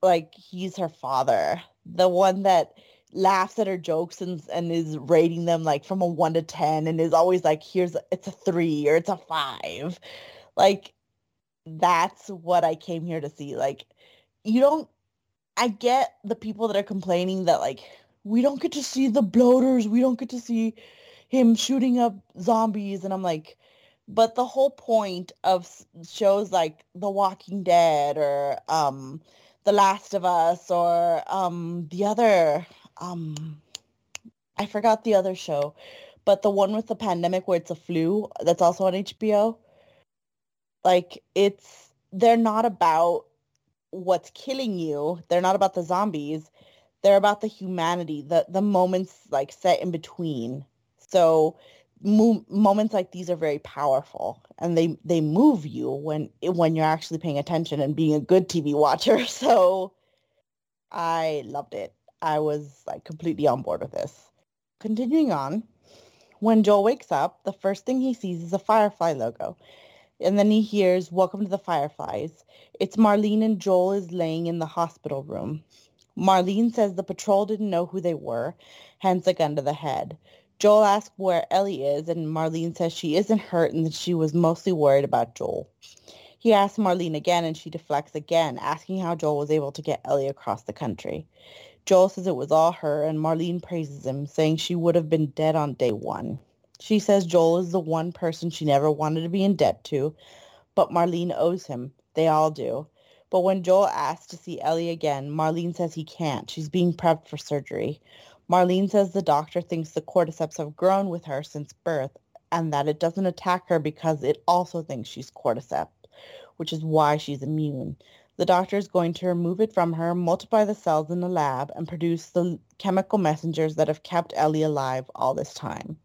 like he's her father. The one that laughs at her jokes and and is rating them like from a 1 to 10 and is always like here's it's a 3 or it's a 5. Like that's what I came here to see. Like you don't I get the people that are complaining that like we don't get to see the bloaters, we don't get to see him shooting up zombies and I'm like but the whole point of shows like The Walking Dead or um, The Last of Us or um, the other, um, I forgot the other show, but the one with the pandemic where it's a flu that's also on HBO. Like it's, they're not about what's killing you. They're not about the zombies. They're about the humanity, the the moments like set in between. So mo- moments like these are very powerful and they they move you when when you're actually paying attention and being a good TV watcher. So I loved it. I was like completely on board with this. Continuing on, when Joel wakes up, the first thing he sees is a Firefly logo. And then he hears, Welcome to the Fireflies. It's Marlene and Joel is laying in the hospital room. Marlene says the patrol didn't know who they were, hence a gun to the head. Joel asks where Ellie is, and Marlene says she isn't hurt and that she was mostly worried about Joel. He asks Marlene again, and she deflects again, asking how Joel was able to get Ellie across the country. Joel says it was all her, and Marlene praises him, saying she would have been dead on day one. She says Joel is the one person she never wanted to be in debt to, but Marlene owes him. They all do. But when Joel asks to see Ellie again, Marlene says he can't. She's being prepped for surgery. Marlene says the doctor thinks the cordyceps have grown with her since birth and that it doesn't attack her because it also thinks she's cordyceps, which is why she's immune. The doctor is going to remove it from her, multiply the cells in the lab, and produce the chemical messengers that have kept Ellie alive all this time.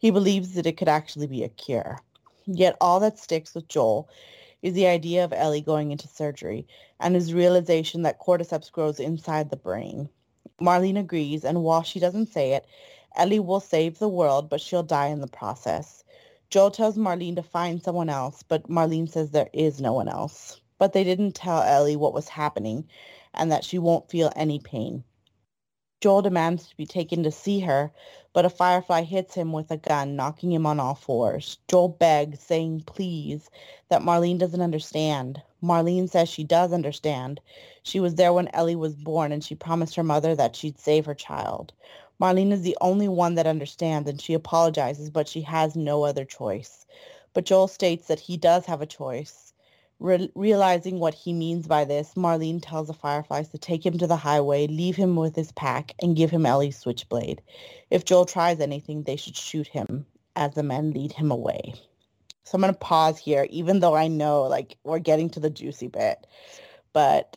He believes that it could actually be a cure. Yet all that sticks with Joel is the idea of Ellie going into surgery and his realization that cordyceps grows inside the brain. Marlene agrees, and while she doesn't say it, Ellie will save the world, but she'll die in the process. Joel tells Marlene to find someone else, but Marlene says there is no one else but they didn't tell Ellie what was happening and that she won't feel any pain. Joel demands to be taken to see her, but a firefly hits him with a gun, knocking him on all fours. Joel begs, saying please, that Marlene doesn't understand. Marlene says she does understand. She was there when Ellie was born, and she promised her mother that she'd save her child. Marlene is the only one that understands, and she apologizes, but she has no other choice. But Joel states that he does have a choice. Re- realizing what he means by this, Marlene tells the Fireflies to take him to the highway, leave him with his pack, and give him Ellie's switchblade. If Joel tries anything, they should shoot him as the men lead him away. So I'm going to pause here, even though I know like we're getting to the juicy bit. But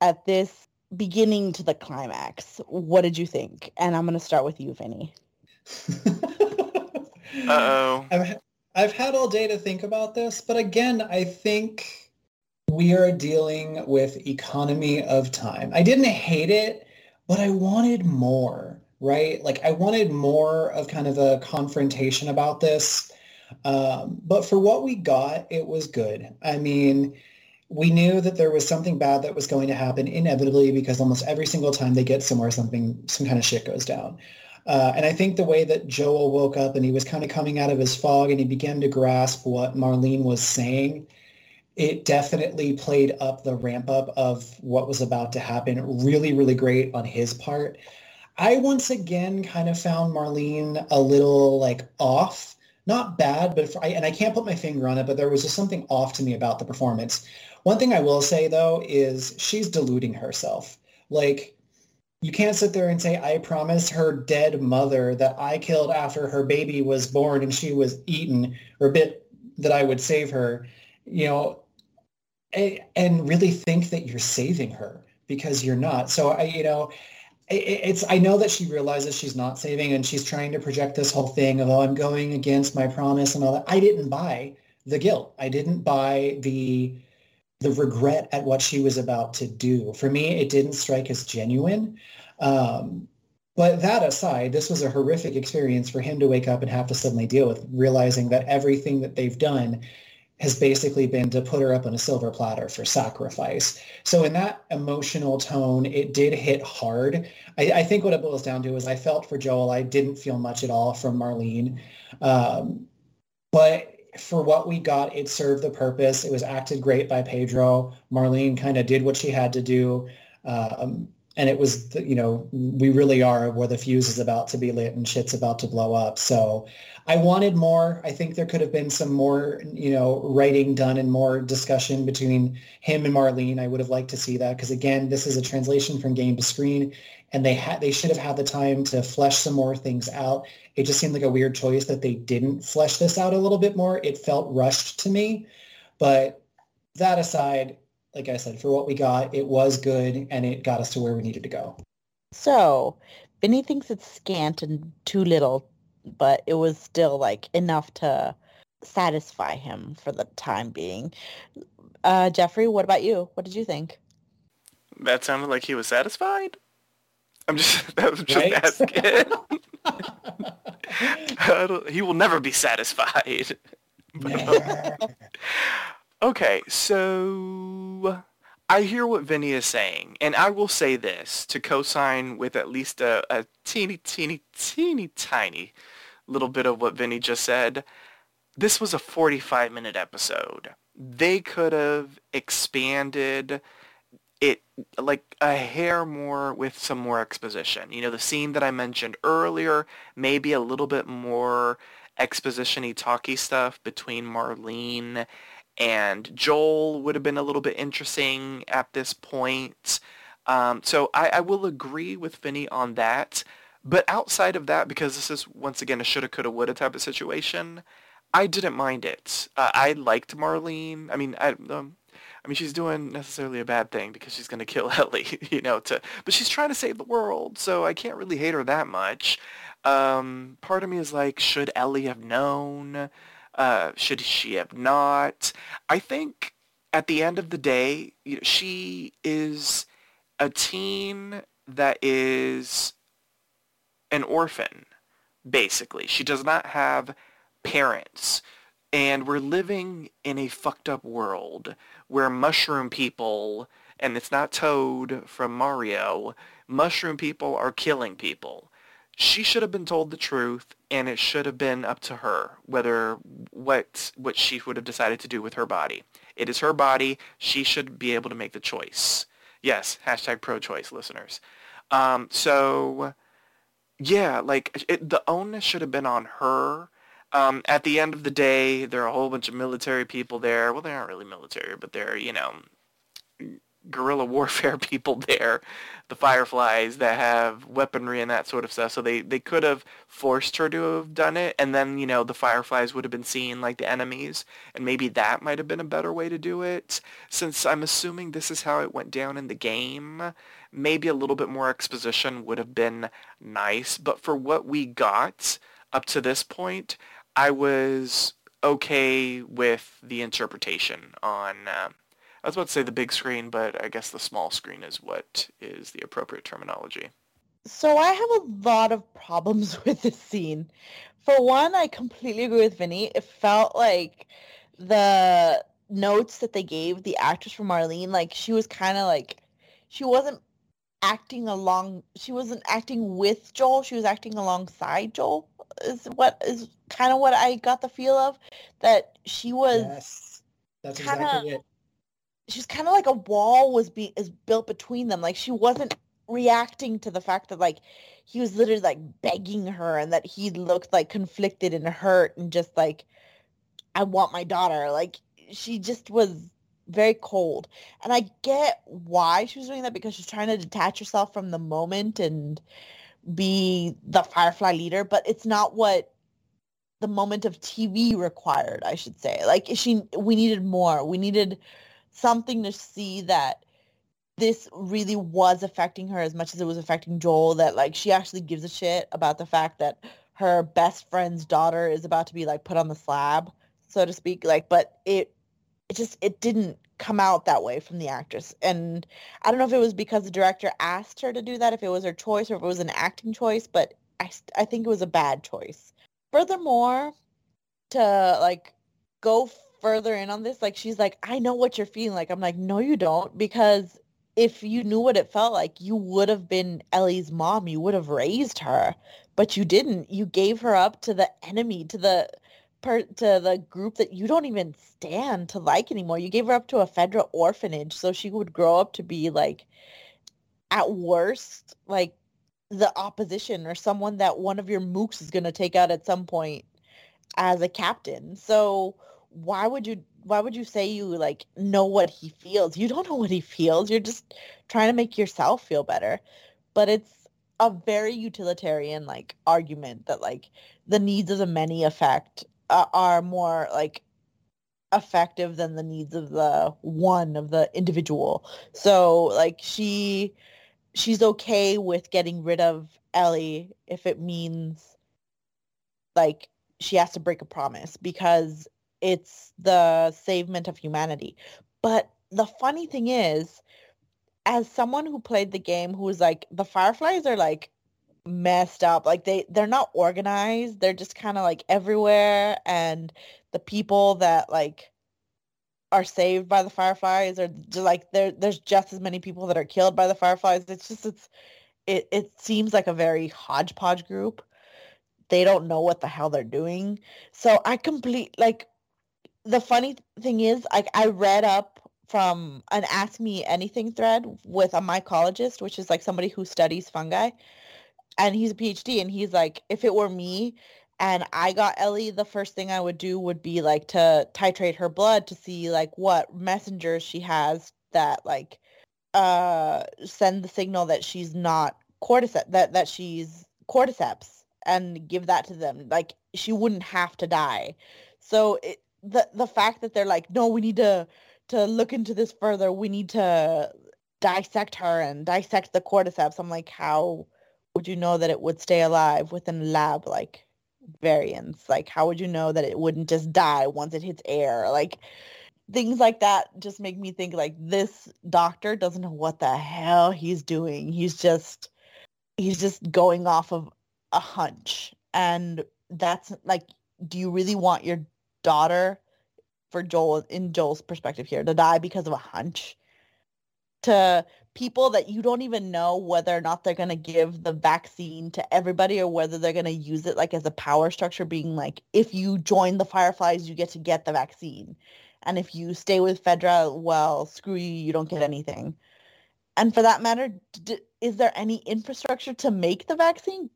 at this beginning to the climax, what did you think? And I'm going to start with you, Vinnie. Uh-oh. I've had all day to think about this, but again, I think we are dealing with economy of time. I didn't hate it, but I wanted more, right? Like I wanted more of kind of a confrontation about this. Um, but for what we got, it was good. I mean, we knew that there was something bad that was going to happen inevitably because almost every single time they get somewhere, something, some kind of shit goes down. Uh, and I think the way that Joel woke up and he was kind of coming out of his fog and he began to grasp what Marlene was saying, it definitely played up the ramp up of what was about to happen. Really, really great on his part. I once again kind of found Marlene a little like off. Not bad, but I, and I can't put my finger on it, but there was just something off to me about the performance. One thing I will say though is she's deluding herself. Like you can't sit there and say, I promised her dead mother that I killed after her baby was born and she was eaten, or bit that I would save her, you know, and really think that you're saving her because you're not. So I, you know, it's I know that she realizes she's not saving and she's trying to project this whole thing of oh I'm going against my promise and all that. I didn't buy the guilt. I didn't buy the the regret at what she was about to do. For me, it didn't strike as genuine. Um, but that aside, this was a horrific experience for him to wake up and have to suddenly deal with, realizing that everything that they've done has basically been to put her up on a silver platter for sacrifice. So in that emotional tone, it did hit hard. I, I think what it boils down to is I felt for Joel. I didn't feel much at all from Marlene. Um, but for what we got, it served the purpose. It was acted great by Pedro. Marlene kind of did what she had to do. Um, and it was, you know, we really are where the fuse is about to be lit and shit's about to blow up. So I wanted more. I think there could have been some more, you know, writing done and more discussion between him and Marlene. I would have liked to see that because again, this is a translation from game to screen and they had they should have had the time to flesh some more things out. It just seemed like a weird choice that they didn't flesh this out a little bit more. It felt rushed to me. But that aside, like I said, for what we got, it was good and it got us to where we needed to go. So, Vinnie thinks it's scant and too little, but it was still like enough to satisfy him for the time being. Uh, Jeffrey, what about you? What did you think? That sounded like he was satisfied. I'm just that was just right? asking. he will never be satisfied. okay, so I hear what Vinnie is saying, and I will say this to co-sign with at least a, a teeny, teeny, teeny, tiny little bit of what Vinnie just said. This was a 45-minute episode. They could have expanded it like a hair more with some more exposition. You know, the scene that I mentioned earlier, maybe a little bit more exposition-y talky stuff between Marlene and Joel would have been a little bit interesting at this point. Um, so I, I, will agree with Vinnie on that. But outside of that, because this is once again a shoulda, coulda, woulda type of situation, I didn't mind it. Uh, I liked Marlene. I mean, I, um, I mean, she's doing necessarily a bad thing because she's going to kill Ellie, you know. To but she's trying to save the world, so I can't really hate her that much. Um, part of me is like, should Ellie have known? Uh, should she have not? I think at the end of the day, you know, she is a teen that is an orphan, basically. She does not have parents. And we're living in a fucked up world where mushroom people, and it's not Toad from Mario, mushroom people are killing people. She should have been told the truth and it should have been up to her whether what what she would have decided to do with her body. It is her body. She should be able to make the choice. Yes hashtag pro-choice listeners. Um, so yeah like it, the onus should have been on her um, at the end of the day there are a whole bunch of military people there well they aren't really military but they're you know guerrilla warfare people there, the Fireflies that have weaponry and that sort of stuff. So they, they could have forced her to have done it, and then, you know, the Fireflies would have been seen like the enemies, and maybe that might have been a better way to do it. Since I'm assuming this is how it went down in the game, maybe a little bit more exposition would have been nice, but for what we got up to this point, I was okay with the interpretation on uh, I was about to say the big screen, but I guess the small screen is what is the appropriate terminology. So I have a lot of problems with this scene. For one, I completely agree with Vinnie. It felt like the notes that they gave the actress for Marlene, like she was kind of like she wasn't acting along she wasn't acting with Joel, she was acting alongside Joel. Is what is kind of what I got the feel of that she was yes, that's kinda, exactly it she's kind of like a wall was be is built between them. Like she wasn't reacting to the fact that like he was literally like begging her and that he looked like conflicted and hurt and just like I want my daughter. Like she just was very cold. And I get why she was doing that because she's trying to detach herself from the moment and be the Firefly leader, but it's not what the moment of TV required, I should say. Like she we needed more. We needed something to see that this really was affecting her as much as it was affecting Joel that like she actually gives a shit about the fact that her best friend's daughter is about to be like put on the slab so to speak like but it it just it didn't come out that way from the actress and I don't know if it was because the director asked her to do that if it was her choice or if it was an acting choice but I I think it was a bad choice furthermore to like go further in on this, like she's like, I know what you're feeling like. I'm like, no, you don't, because if you knew what it felt like, you would have been Ellie's mom. You would have raised her, but you didn't. You gave her up to the enemy, to the per, to the group that you don't even stand to like anymore. You gave her up to a federal orphanage so she would grow up to be like, at worst, like the opposition or someone that one of your mooks is going to take out at some point as a captain. So why would you why would you say you like know what he feels? You don't know what he feels. You're just trying to make yourself feel better. But it's a very utilitarian like argument that like the needs of the many effect uh, are more like effective than the needs of the one of the individual. So like she she's okay with getting rid of Ellie if it means like she has to break a promise because it's the savement of humanity. But the funny thing is, as someone who played the game who was like, the Fireflies are like messed up. Like they they're not organized. They're just kind of like everywhere and the people that like are saved by the fireflies or like there there's just as many people that are killed by the fireflies. It's just it's it it seems like a very hodgepodge group. They don't know what the hell they're doing. So I complete like the funny thing is like I read up from an Ask Me Anything thread with a mycologist, which is like somebody who studies fungi. And he's a PhD and he's like, if it were me and I got Ellie, the first thing I would do would be like to titrate her blood to see like what messengers she has that like uh send the signal that she's not cordyceps that that she's cordyceps and give that to them. Like she wouldn't have to die. So it, the the fact that they're like, no, we need to to look into this further, we need to dissect her and dissect the cordyceps. I'm like, how would you know that it would stay alive within lab like variants? Like, how would you know that it wouldn't just die once it hits air? Like, things like that just make me think like this doctor doesn't know what the hell he's doing. He's just he's just going off of a hunch. And that's like, do you really want your daughter for Joel in Joel's perspective here to die because of a hunch to people that you don't even know whether or not they're going to give the vaccine to everybody or whether they're going to use it like as a power structure being like if you join the fireflies you get to get the vaccine. And if you stay with FEDRA well screw you you don't get anything. And for that matter d- is there any infrastructure to make the vaccine?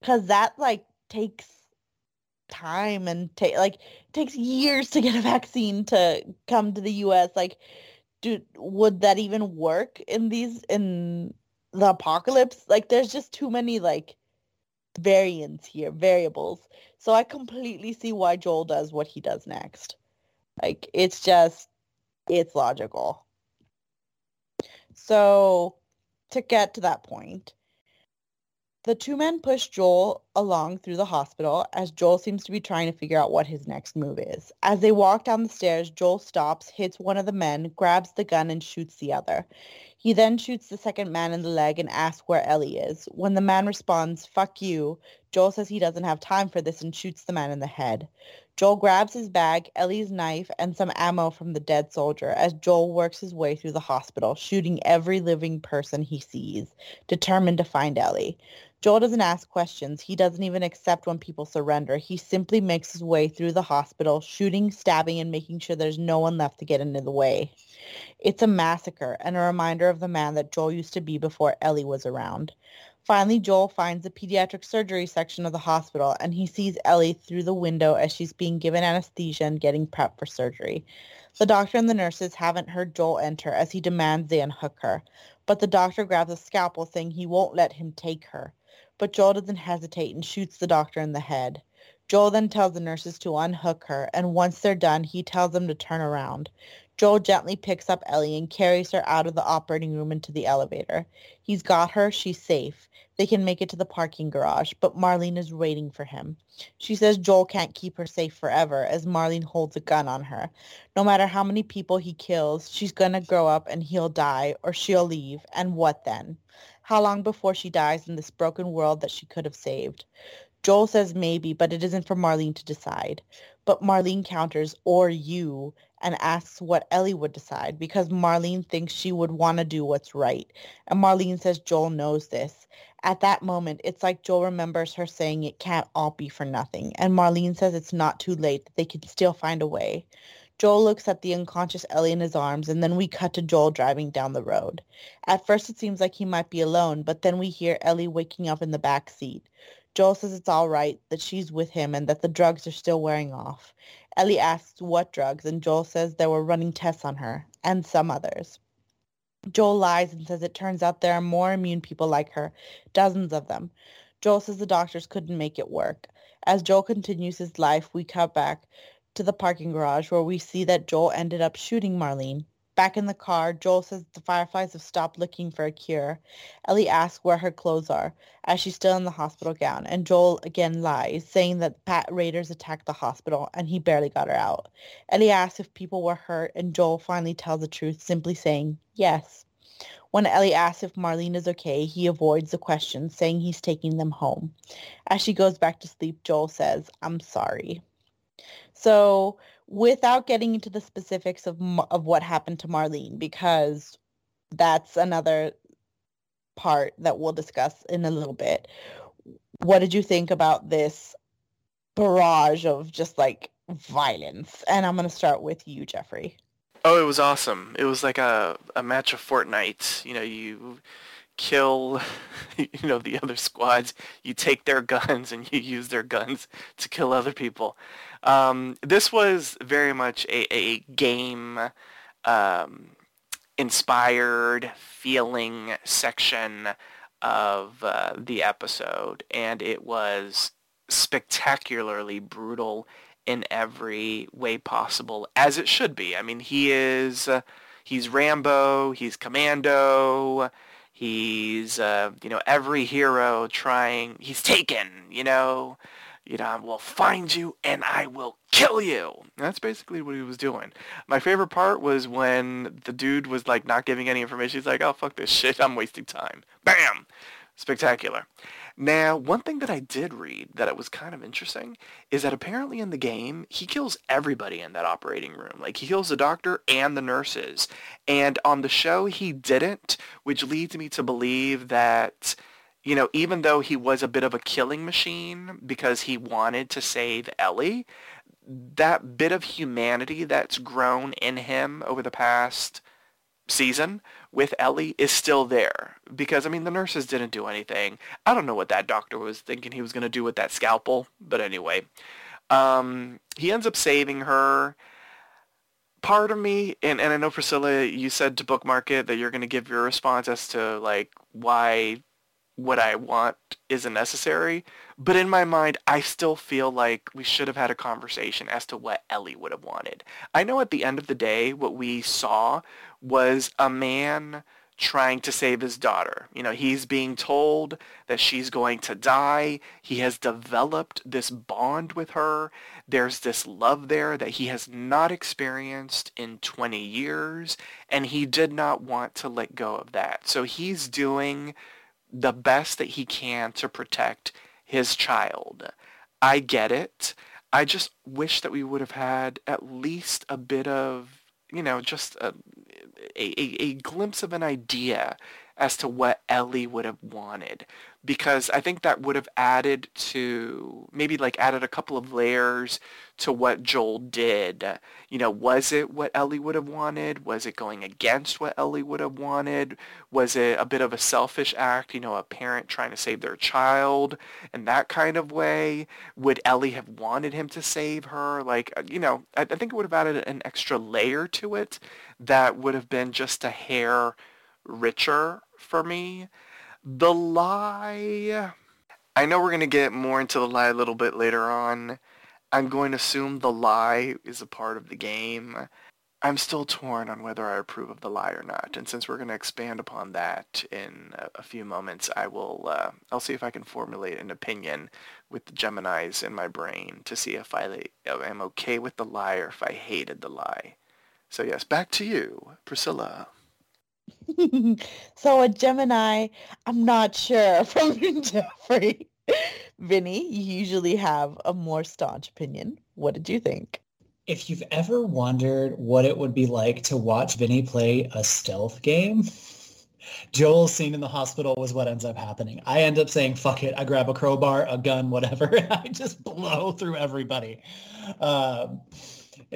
Because that like takes time and take like takes years to get a vaccine to come to the US like do would that even work in these in the apocalypse? Like there's just too many like variants here variables. So I completely see why Joel does what he does next. Like it's just it's logical. So to get to that point the two men push Joel along through the hospital as Joel seems to be trying to figure out what his next move is. As they walk down the stairs, Joel stops, hits one of the men, grabs the gun, and shoots the other. He then shoots the second man in the leg and asks where Ellie is. When the man responds, fuck you, Joel says he doesn't have time for this and shoots the man in the head. Joel grabs his bag, Ellie's knife, and some ammo from the dead soldier as Joel works his way through the hospital, shooting every living person he sees, determined to find Ellie. Joel doesn't ask questions. He doesn't even accept when people surrender. He simply makes his way through the hospital, shooting, stabbing, and making sure there's no one left to get into the way. It's a massacre and a reminder of the man that Joel used to be before Ellie was around. Finally, Joel finds the pediatric surgery section of the hospital and he sees Ellie through the window as she's being given anesthesia and getting prepped for surgery. The doctor and the nurses haven't heard Joel enter as he demands they unhook her, but the doctor grabs a scalpel saying he won't let him take her but Joel doesn't hesitate and shoots the doctor in the head. Joel then tells the nurses to unhook her, and once they're done, he tells them to turn around. Joel gently picks up Ellie and carries her out of the operating room into the elevator. He's got her. She's safe. They can make it to the parking garage, but Marlene is waiting for him. She says Joel can't keep her safe forever as Marlene holds a gun on her. No matter how many people he kills, she's going to grow up and he'll die or she'll leave. And what then? How long before she dies in this broken world that she could have saved? Joel says maybe, but it isn't for Marlene to decide. But Marlene counters, or you, and asks what Ellie would decide because Marlene thinks she would want to do what's right. And Marlene says Joel knows this. At that moment, it's like Joel remembers her saying it can't all be for nothing. And Marlene says it's not too late, that they can still find a way. Joel looks at the unconscious Ellie in his arms, and then we cut to Joel driving down the road. At first, it seems like he might be alone, but then we hear Ellie waking up in the back seat. Joel says it's all right, that she's with him, and that the drugs are still wearing off. Ellie asks what drugs, and Joel says they were running tests on her, and some others. Joel lies and says it turns out there are more immune people like her, dozens of them. Joel says the doctors couldn't make it work. As Joel continues his life, we cut back to the parking garage where we see that Joel ended up shooting Marlene. Back in the car, Joel says the fireflies have stopped looking for a cure. Ellie asks where her clothes are, as she's still in the hospital gown, and Joel again lies, saying that Pat Raiders attacked the hospital and he barely got her out. Ellie asks if people were hurt, and Joel finally tells the truth, simply saying, yes. When Ellie asks if Marlene is okay, he avoids the question, saying he's taking them home. As she goes back to sleep, Joel says, I'm sorry. So without getting into the specifics of, of what happened to Marlene, because that's another part that we'll discuss in a little bit. What did you think about this barrage of just like violence? And I'm going to start with you, Jeffrey. Oh, it was awesome. It was like a, a match of Fortnite. You know, you kill, you know, the other squads. You take their guns and you use their guns to kill other people. Um, this was very much a, a game um, inspired feeling section of uh, the episode, and it was spectacularly brutal in every way possible, as it should be. I mean, he is, uh, he's Rambo, he's Commando, he's, uh, you know, every hero trying, he's taken, you know, you know, I will find you and I will kill you. And that's basically what he was doing. My favorite part was when the dude was like not giving any information. He's like, oh, fuck this shit. I'm wasting time. Bam! Spectacular. Now, one thing that I did read that it was kind of interesting is that apparently in the game, he kills everybody in that operating room. Like, he kills the doctor and the nurses. And on the show, he didn't, which leads me to believe that, you know, even though he was a bit of a killing machine because he wanted to save Ellie, that bit of humanity that's grown in him over the past season with Ellie is still there because I mean the nurses didn't do anything. I don't know what that doctor was thinking he was going to do with that scalpel, but anyway, um, he ends up saving her. Part of me, and, and I know Priscilla, you said to bookmark it that you're going to give your response as to like why what I want isn't necessary. But in my mind, I still feel like we should have had a conversation as to what Ellie would have wanted. I know at the end of the day, what we saw was a man trying to save his daughter. You know, he's being told that she's going to die. He has developed this bond with her. There's this love there that he has not experienced in 20 years, and he did not want to let go of that. So he's doing the best that he can to protect his child. I get it. I just wish that we would have had at least a bit of, you know, just a, a, a glimpse of an idea as to what Ellie would have wanted because I think that would have added to maybe like added a couple of layers to what Joel did. You know, was it what Ellie would have wanted? Was it going against what Ellie would have wanted? Was it a bit of a selfish act, you know, a parent trying to save their child in that kind of way? Would Ellie have wanted him to save her? Like, uh, you know, I, I think it would have added an extra layer to it that would have been just a hair richer for me. The lie. I know we're going to get more into the lie a little bit later on. I'm going to assume the lie is a part of the game. I'm still torn on whether I approve of the lie or not. And since we're going to expand upon that in a, few moments, I will, uh, I'll see if I can formulate an opinion with the Geminis in my brain to see if I am okay with the lie or if I hated the lie. So yes, back to you, Priscilla. so a Gemini, I'm not sure from Jeffrey. Vinnie, you usually have a more staunch opinion. What did you think? If you've ever wondered what it would be like to watch Vinnie play a stealth game, Joel's scene in the hospital was what ends up happening. I end up saying, fuck it. I grab a crowbar, a gun, whatever, and I just blow through everybody. Um,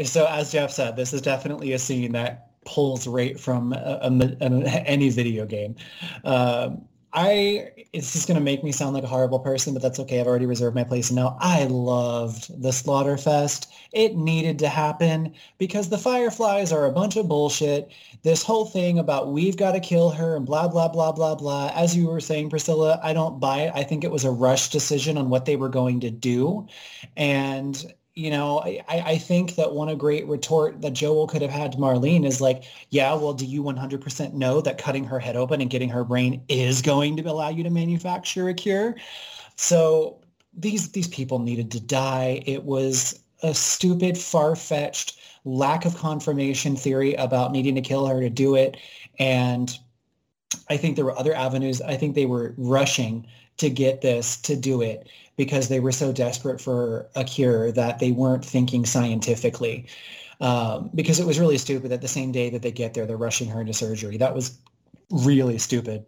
so as Jeff said, this is definitely a scene that pulls right from a, a, a, any video game. Um, I it's just gonna make me sound like a horrible person, but that's okay. I've already reserved my place. Now I loved the Slaughterfest. It needed to happen because the Fireflies are a bunch of bullshit. This whole thing about we've got to kill her and blah blah blah blah blah. As you were saying, Priscilla, I don't buy it. I think it was a rush decision on what they were going to do, and you know, I, I think that one a great retort that Joel could have had to Marlene is like, yeah, well, do you 100% know that cutting her head open and getting her brain is going to allow you to manufacture a cure? So these these people needed to die. It was a stupid, far-fetched lack of confirmation theory about needing to kill her to do it. And I think there were other avenues. I think they were rushing to get this to do it because they were so desperate for a cure that they weren't thinking scientifically. Um, because it was really stupid that the same day that they get there, they're rushing her into surgery. That was really stupid.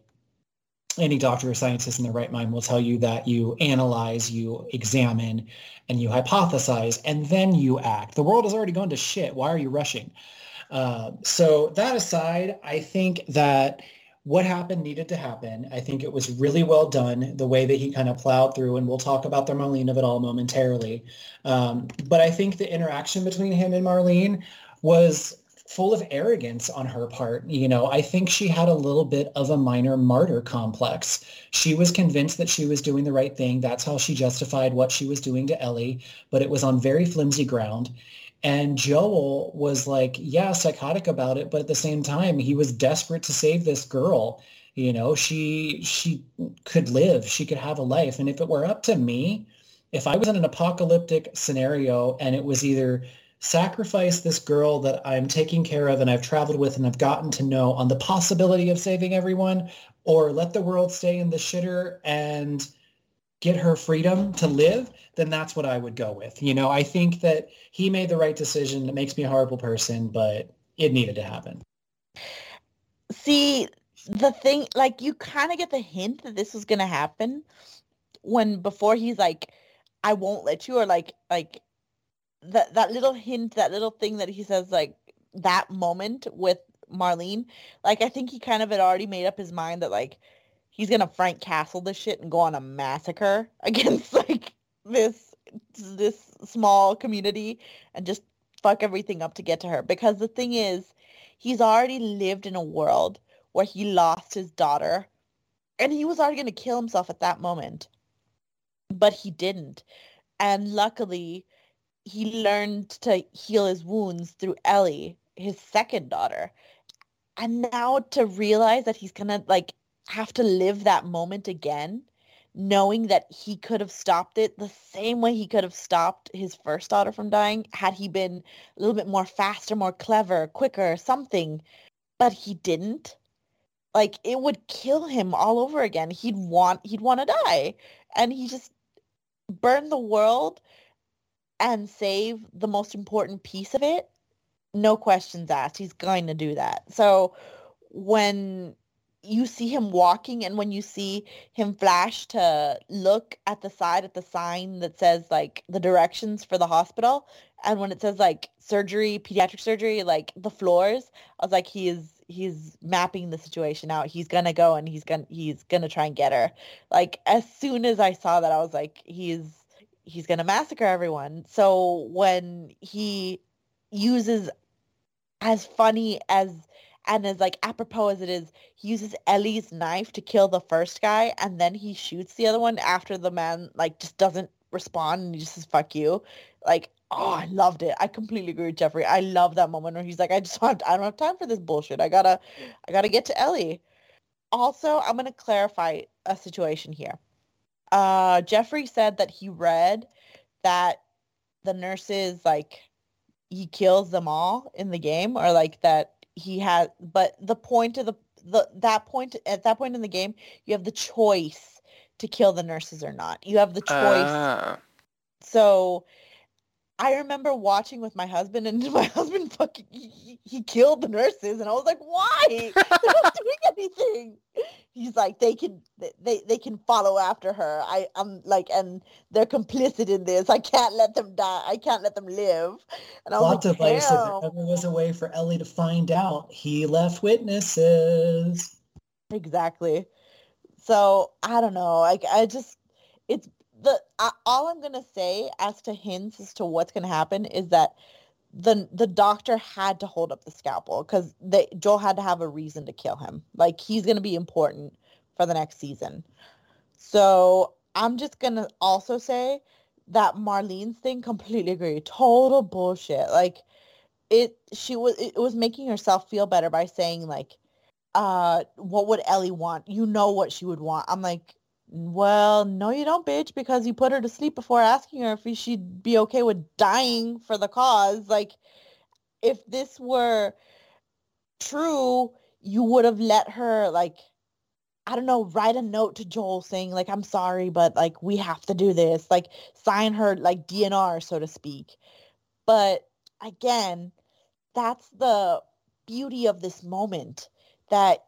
Any doctor or scientist in their right mind will tell you that you analyze, you examine, and you hypothesize, and then you act. The world has already gone to shit. Why are you rushing? Uh, so that aside, I think that what happened needed to happen. I think it was really well done the way that he kind of plowed through, and we'll talk about the Marlene of it all momentarily. Um, but I think the interaction between him and Marlene was full of arrogance on her part. You know, I think she had a little bit of a minor martyr complex. She was convinced that she was doing the right thing. That's how she justified what she was doing to Ellie, but it was on very flimsy ground. And Joel was like, yeah, psychotic about it, but at the same time, he was desperate to save this girl. You know, she she could live, she could have a life. And if it were up to me, if I was in an apocalyptic scenario and it was either sacrifice this girl that I'm taking care of and I've traveled with and I've gotten to know on the possibility of saving everyone, or let the world stay in the shitter and get her freedom to live, then that's what I would go with. You know, I think that he made the right decision. It makes me a horrible person, but it needed to happen. See, the thing, like, you kind of get the hint that this was going to happen when before he's like, I won't let you, or like, like that that little hint, that little thing that he says, like that moment with Marlene, like I think he kind of had already made up his mind that like he's gonna Frank Castle this shit and go on a massacre against like this this small community and just fuck everything up to get to her. Because the thing is, he's already lived in a world where he lost his daughter and he was already gonna kill himself at that moment. But he didn't. And luckily he learned to heal his wounds through Ellie, his second daughter. And now to realize that he's gonna like have to live that moment again, knowing that he could have stopped it the same way he could have stopped his first daughter from dying had he been a little bit more faster, more clever, quicker, something. But he didn't. Like it would kill him all over again. He'd want he'd want to die. And he just burned the world and save the most important piece of it. No questions asked. He's going to do that. So when you see him walking and when you see him flash to look at the side at the sign that says like the directions for the hospital and when it says like surgery pediatric surgery like the floors i was like he is he's mapping the situation out. He's gonna go and he's gonna he's gonna try and get her. Like as soon as i saw that i was like he's he's gonna massacre everyone. So when he uses as funny as and as like apropos as it is, he uses Ellie's knife to kill the first guy and then he shoots the other one after the man like just doesn't respond and he just says fuck you. Like, oh I loved it. I completely agree with Jeffrey. I love that moment where he's like, I just want I don't have time for this bullshit. I gotta I gotta get to Ellie. Also, I'm gonna clarify a situation here. Uh Jeffrey said that he read that the nurses like he kills them all in the game or like that he has but the point of the the that point at that point in the game you have the choice to kill the nurses or not you have the choice uh. so I remember watching with my husband, and my husband fucking he, he killed the nurses, and I was like, "Why? They're not doing anything." He's like, "They can they they can follow after her. I I'm like, and they're complicit in this. I can't let them die. I can't let them live." And I was Plot like, device. If there ever was a way for Ellie to find out, he left witnesses. Exactly. So I don't know. Like I just, it's the uh, all I'm gonna say as to hints as to what's gonna happen is that the the doctor had to hold up the scalpel because they Joel had to have a reason to kill him. Like he's gonna be important for the next season. So I'm just gonna also say that Marlene's thing completely agree. Total bullshit. Like it she was it was making herself feel better by saying like uh what would Ellie want? You know what she would want. I'm like well, no, you don't, bitch, because you put her to sleep before asking her if she'd be okay with dying for the cause. Like, if this were true, you would have let her, like, I don't know, write a note to Joel saying like, I'm sorry, but like we have to do this, like sign her like DNR, so to speak. But again, that's the beauty of this moment that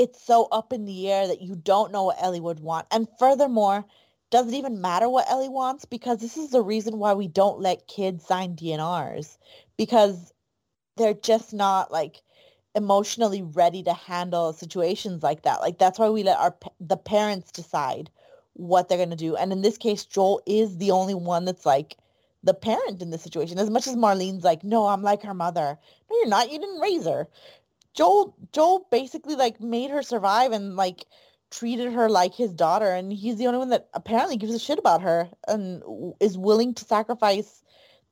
it's so up in the air that you don't know what Ellie would want. And furthermore, doesn't even matter what Ellie wants because this is the reason why we don't let kids sign DNRs because they're just not like emotionally ready to handle situations like that. Like that's why we let our the parents decide what they're going to do. And in this case, Joel is the only one that's like the parent in this situation. As much as Marlene's like, "No, I'm like her mother." No, you're not. You didn't raise her. Joel Joel basically like made her survive and like treated her like his daughter and he's the only one that apparently gives a shit about her and is willing to sacrifice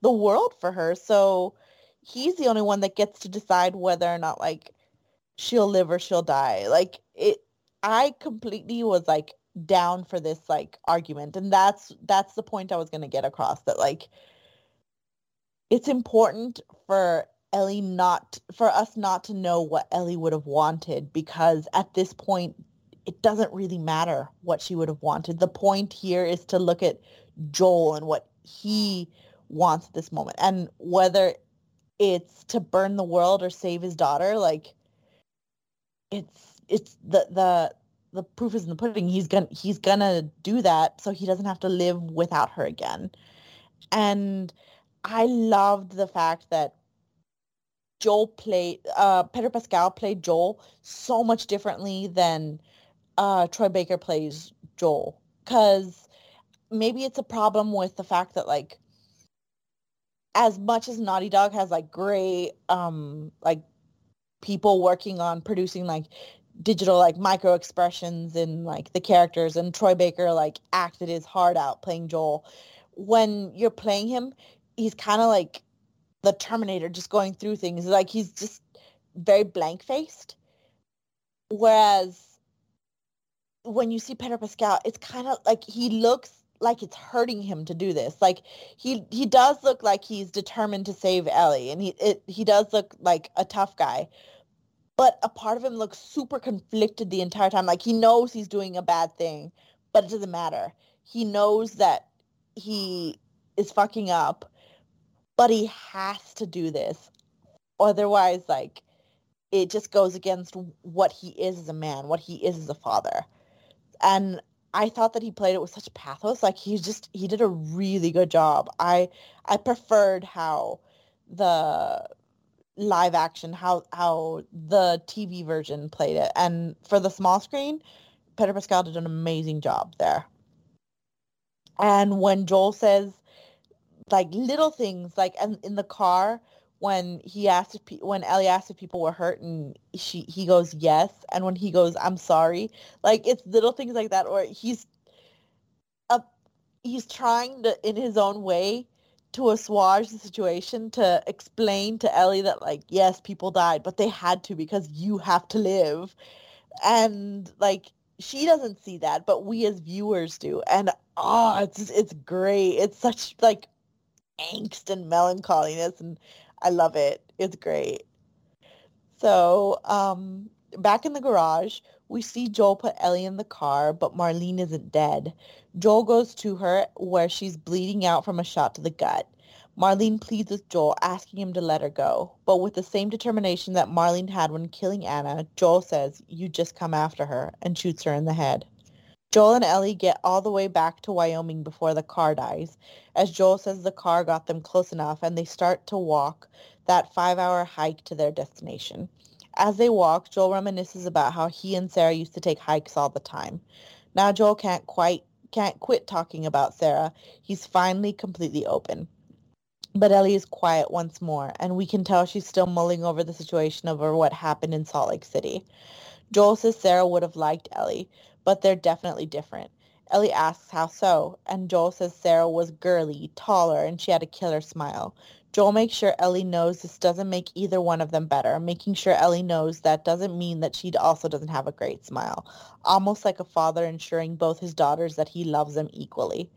the world for her. So he's the only one that gets to decide whether or not like she'll live or she'll die. Like it I completely was like down for this like argument and that's that's the point I was going to get across that like it's important for Ellie not for us not to know what Ellie would have wanted because at this point it doesn't really matter what she would have wanted. The point here is to look at Joel and what he wants at this moment. And whether it's to burn the world or save his daughter like it's it's the the the proof is in the pudding. He's gonna he's gonna do that so he doesn't have to live without her again. And i loved the fact that joel played uh pedro pascal played joel so much differently than uh troy baker plays joel because maybe it's a problem with the fact that like as much as Naughty Dog has like great um like people working on producing like digital like micro expressions in like the characters and Troy Baker like acted his heart out playing Joel. When you're playing him, he's kind of like the Terminator just going through things. Like he's just very blank faced. Whereas when you see Pedro Pascal, it's kind of like he looks like it's hurting him to do this. Like he he does look like he's determined to save Ellie, and he it, he does look like a tough guy. But a part of him looks super conflicted the entire time. Like he knows he's doing a bad thing, but it doesn't matter. He knows that he is fucking up, but he has to do this. Otherwise, like it just goes against what he is as a man, what he is as a father. And I thought that he played it with such pathos. Like he just he did a really good job. I I preferred how the live action how how the TV version played it. And for the small screen, Pedro Pascal did an amazing job there. And when Joel says like little things like and in the car when he asked if pe- when Ellie asked if people were hurt and she he goes yes and when he goes I'm sorry like it's little things like that or he's a he's trying to in his own way to assuage the situation to explain to Ellie that like yes people died but they had to because you have to live and like she doesn't see that but we as viewers do and oh it's it's great it's such like angst and melancholiness and I love it. It's great. So, um, back in the garage, we see Joel put Ellie in the car, but Marlene isn't dead. Joel goes to her where she's bleeding out from a shot to the gut. Marlene pleads with Joel, asking him to let her go. But with the same determination that Marlene had when killing Anna, Joel says, you just come after her, and shoots her in the head. Joel and Ellie get all the way back to Wyoming before the car dies, as Joel says the car got them close enough and they start to walk that five-hour hike to their destination. As they walk, Joel reminisces about how he and Sarah used to take hikes all the time. Now Joel can't quite can't quit talking about Sarah. He's finally completely open. But Ellie is quiet once more, and we can tell she's still mulling over the situation over what happened in Salt Lake City. Joel says Sarah would have liked Ellie, but they're definitely different. Ellie asks how so, and Joel says Sarah was girly, taller, and she had a killer smile. Joel makes sure Ellie knows this doesn't make either one of them better, making sure Ellie knows that doesn't mean that she also doesn't have a great smile, almost like a father ensuring both his daughters that he loves them equally.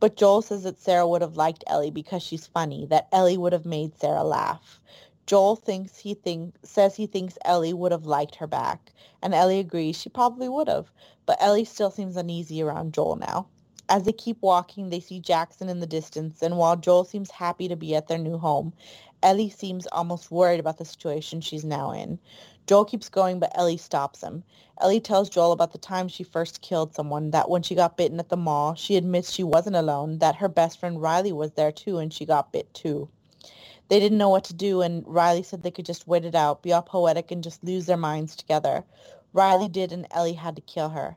But Joel says that Sarah would have liked Ellie because she's funny, that Ellie would have made Sarah laugh. Joel thinks he think says he thinks Ellie would have liked her back, and Ellie agrees she probably would have, but Ellie still seems uneasy around Joel now. As they keep walking, they see Jackson in the distance, and while Joel seems happy to be at their new home, Ellie seems almost worried about the situation she's now in. Joel keeps going, but Ellie stops him. Ellie tells Joel about the time she first killed someone, that when she got bitten at the mall, she admits she wasn't alone, that her best friend Riley was there too, and she got bit too. They didn't know what to do, and Riley said they could just wait it out, be all poetic, and just lose their minds together. Riley did, and Ellie had to kill her.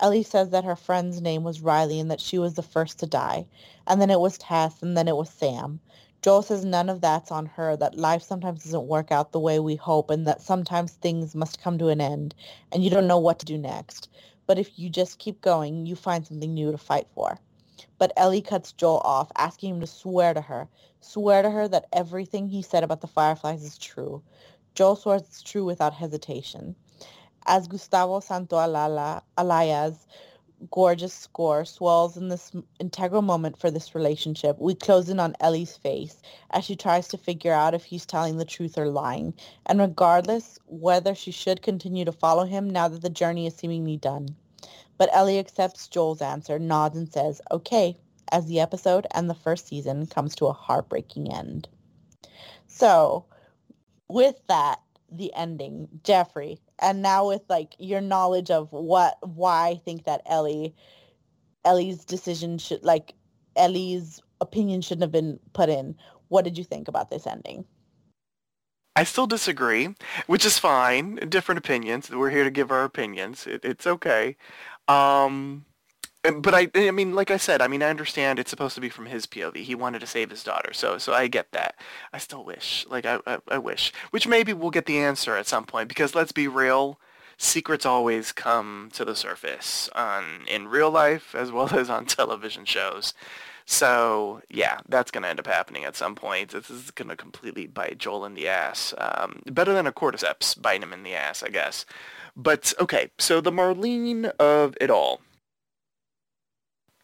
Ellie says that her friend's name was Riley and that she was the first to die. And then it was Tess, and then it was Sam. Joel says none of that's on her, that life sometimes doesn't work out the way we hope, and that sometimes things must come to an end, and you don't know what to do next. But if you just keep going, you find something new to fight for. But Ellie cuts Joel off, asking him to swear to her, swear to her that everything he said about the Fireflies is true. Joel swears it's true without hesitation. As Gustavo Santaolalla's gorgeous score swells in this integral moment for this relationship, we close in on Ellie's face as she tries to figure out if he's telling the truth or lying, and regardless whether she should continue to follow him now that the journey is seemingly done. But Ellie accepts Joel's answer, nods, and says, okay, as the episode and the first season comes to a heartbreaking end. So, with that, the ending, Jeffrey, and now with like your knowledge of what why I think that Ellie Ellie's decision should like Ellie's opinion shouldn't have been put in. What did you think about this ending? I still disagree, which is fine. Different opinions. We're here to give our opinions. It, it's okay. Um, but I, I mean, like I said, I mean, I understand it's supposed to be from his POV. He wanted to save his daughter, so so I get that. I still wish, like I, I, I wish, which maybe we'll get the answer at some point. Because let's be real, secrets always come to the surface on in real life as well as on television shows. So yeah, that's gonna end up happening at some point. This is gonna completely bite Joel in the ass. Um, better than a cordyceps biting him in the ass, I guess. But okay, so the Marlene of it all.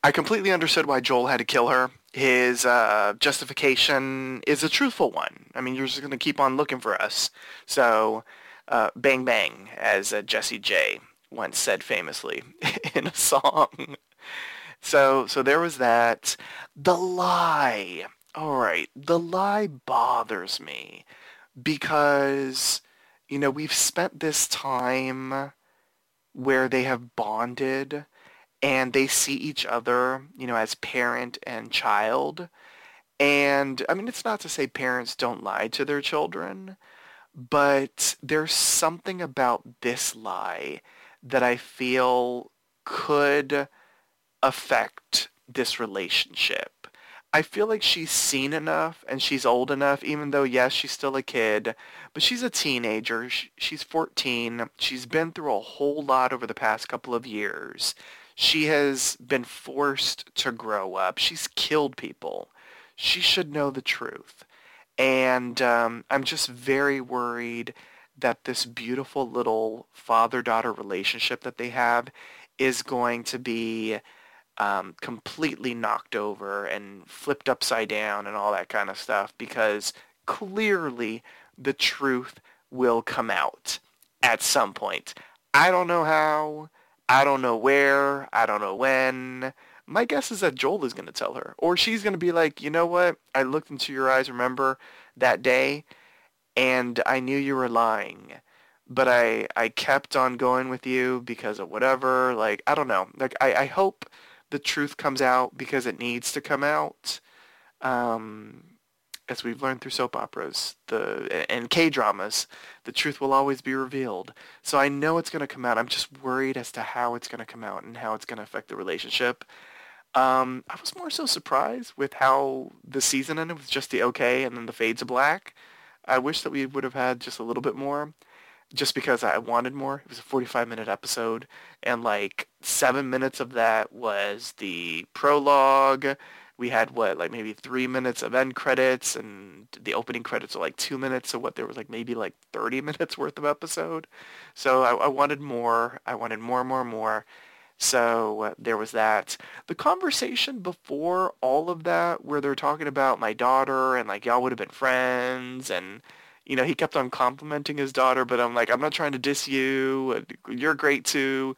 I completely understood why Joel had to kill her. His uh, justification is a truthful one. I mean, you're just going to keep on looking for us. So, uh, bang bang, as uh, Jessie J once said famously in a song. So, so there was that. The lie. All right, the lie bothers me because you know, we've spent this time where they have bonded and they see each other, you know, as parent and child. And I mean, it's not to say parents don't lie to their children, but there's something about this lie that I feel could affect this relationship. I feel like she's seen enough and she's old enough, even though, yes, she's still a kid, but she's a teenager. She's 14. She's been through a whole lot over the past couple of years. She has been forced to grow up. She's killed people. She should know the truth. And um, I'm just very worried that this beautiful little father-daughter relationship that they have is going to be um, completely knocked over and flipped upside down and all that kind of stuff because clearly the truth will come out at some point. I don't know how. I don't know where. I don't know when. My guess is that Joel is going to tell her. Or she's going to be like, you know what? I looked into your eyes, remember, that day, and I knew you were lying. But I, I kept on going with you because of whatever. Like, I don't know. Like, I, I hope the truth comes out because it needs to come out. Um, as we've learned through soap operas, the and K dramas, the truth will always be revealed. So I know it's going to come out. I'm just worried as to how it's going to come out and how it's going to affect the relationship. Um, I was more so surprised with how the season ended with just the okay and then the fade to black. I wish that we would have had just a little bit more just because I wanted more. It was a 45 minute episode and like seven minutes of that was the prologue. We had what, like maybe three minutes of end credits and the opening credits are like two minutes. So what, there was like maybe like 30 minutes worth of episode. So I, I wanted more. I wanted more, more, more. So uh, there was that. The conversation before all of that where they're talking about my daughter and like y'all would have been friends and you know, he kept on complimenting his daughter, but I'm like, I'm not trying to diss you. You're great too.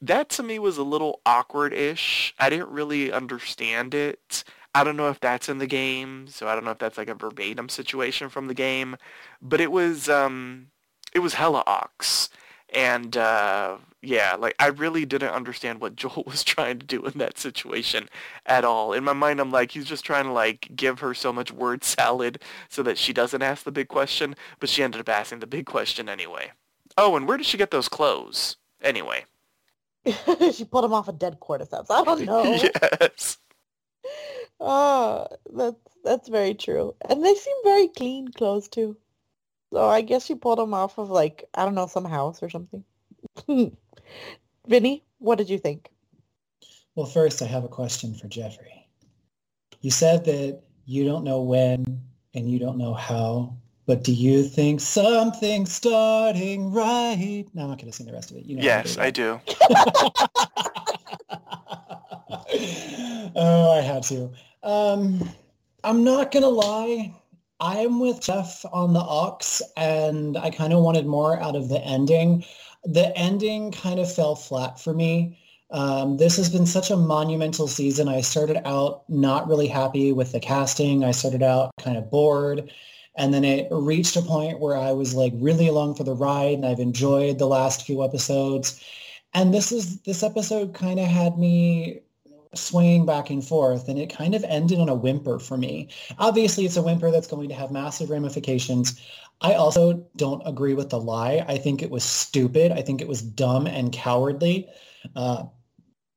That to me was a little awkward-ish. I didn't really understand it. I don't know if that's in the game, so I don't know if that's like a verbatim situation from the game, but it was um it was hella ox. And uh yeah, like I really didn't understand what Joel was trying to do in that situation at all. In my mind, I'm like, he's just trying to like give her so much word salad so that she doesn't ask the big question, but she ended up asking the big question anyway. Oh, and where did she get those clothes? Anyway. she pulled them off a dead cordyceps. I don't know. yes. Oh, that's that's very true. And they seem very clean clothes too. So I guess she pulled them off of like I don't know some house or something. Vinnie, what did you think? Well, first, I have a question for Jeffrey. You said that you don't know when and you don't know how, but do you think something's starting right? No, I'm not going to sing the rest of it. You know yes, I do. oh, I had to. Um, I'm not going to lie. I'm with Jeff on the Ox, and I kind of wanted more out of the ending the ending kind of fell flat for me. Um, this has been such a monumental season. I started out not really happy with the casting. I started out kind of bored. And then it reached a point where I was like really along for the ride and I've enjoyed the last few episodes. And this is this episode kind of had me swaying back and forth and it kind of ended on a whimper for me. Obviously it's a whimper that's going to have massive ramifications. I also don't agree with the lie. I think it was stupid. I think it was dumb and cowardly. Uh,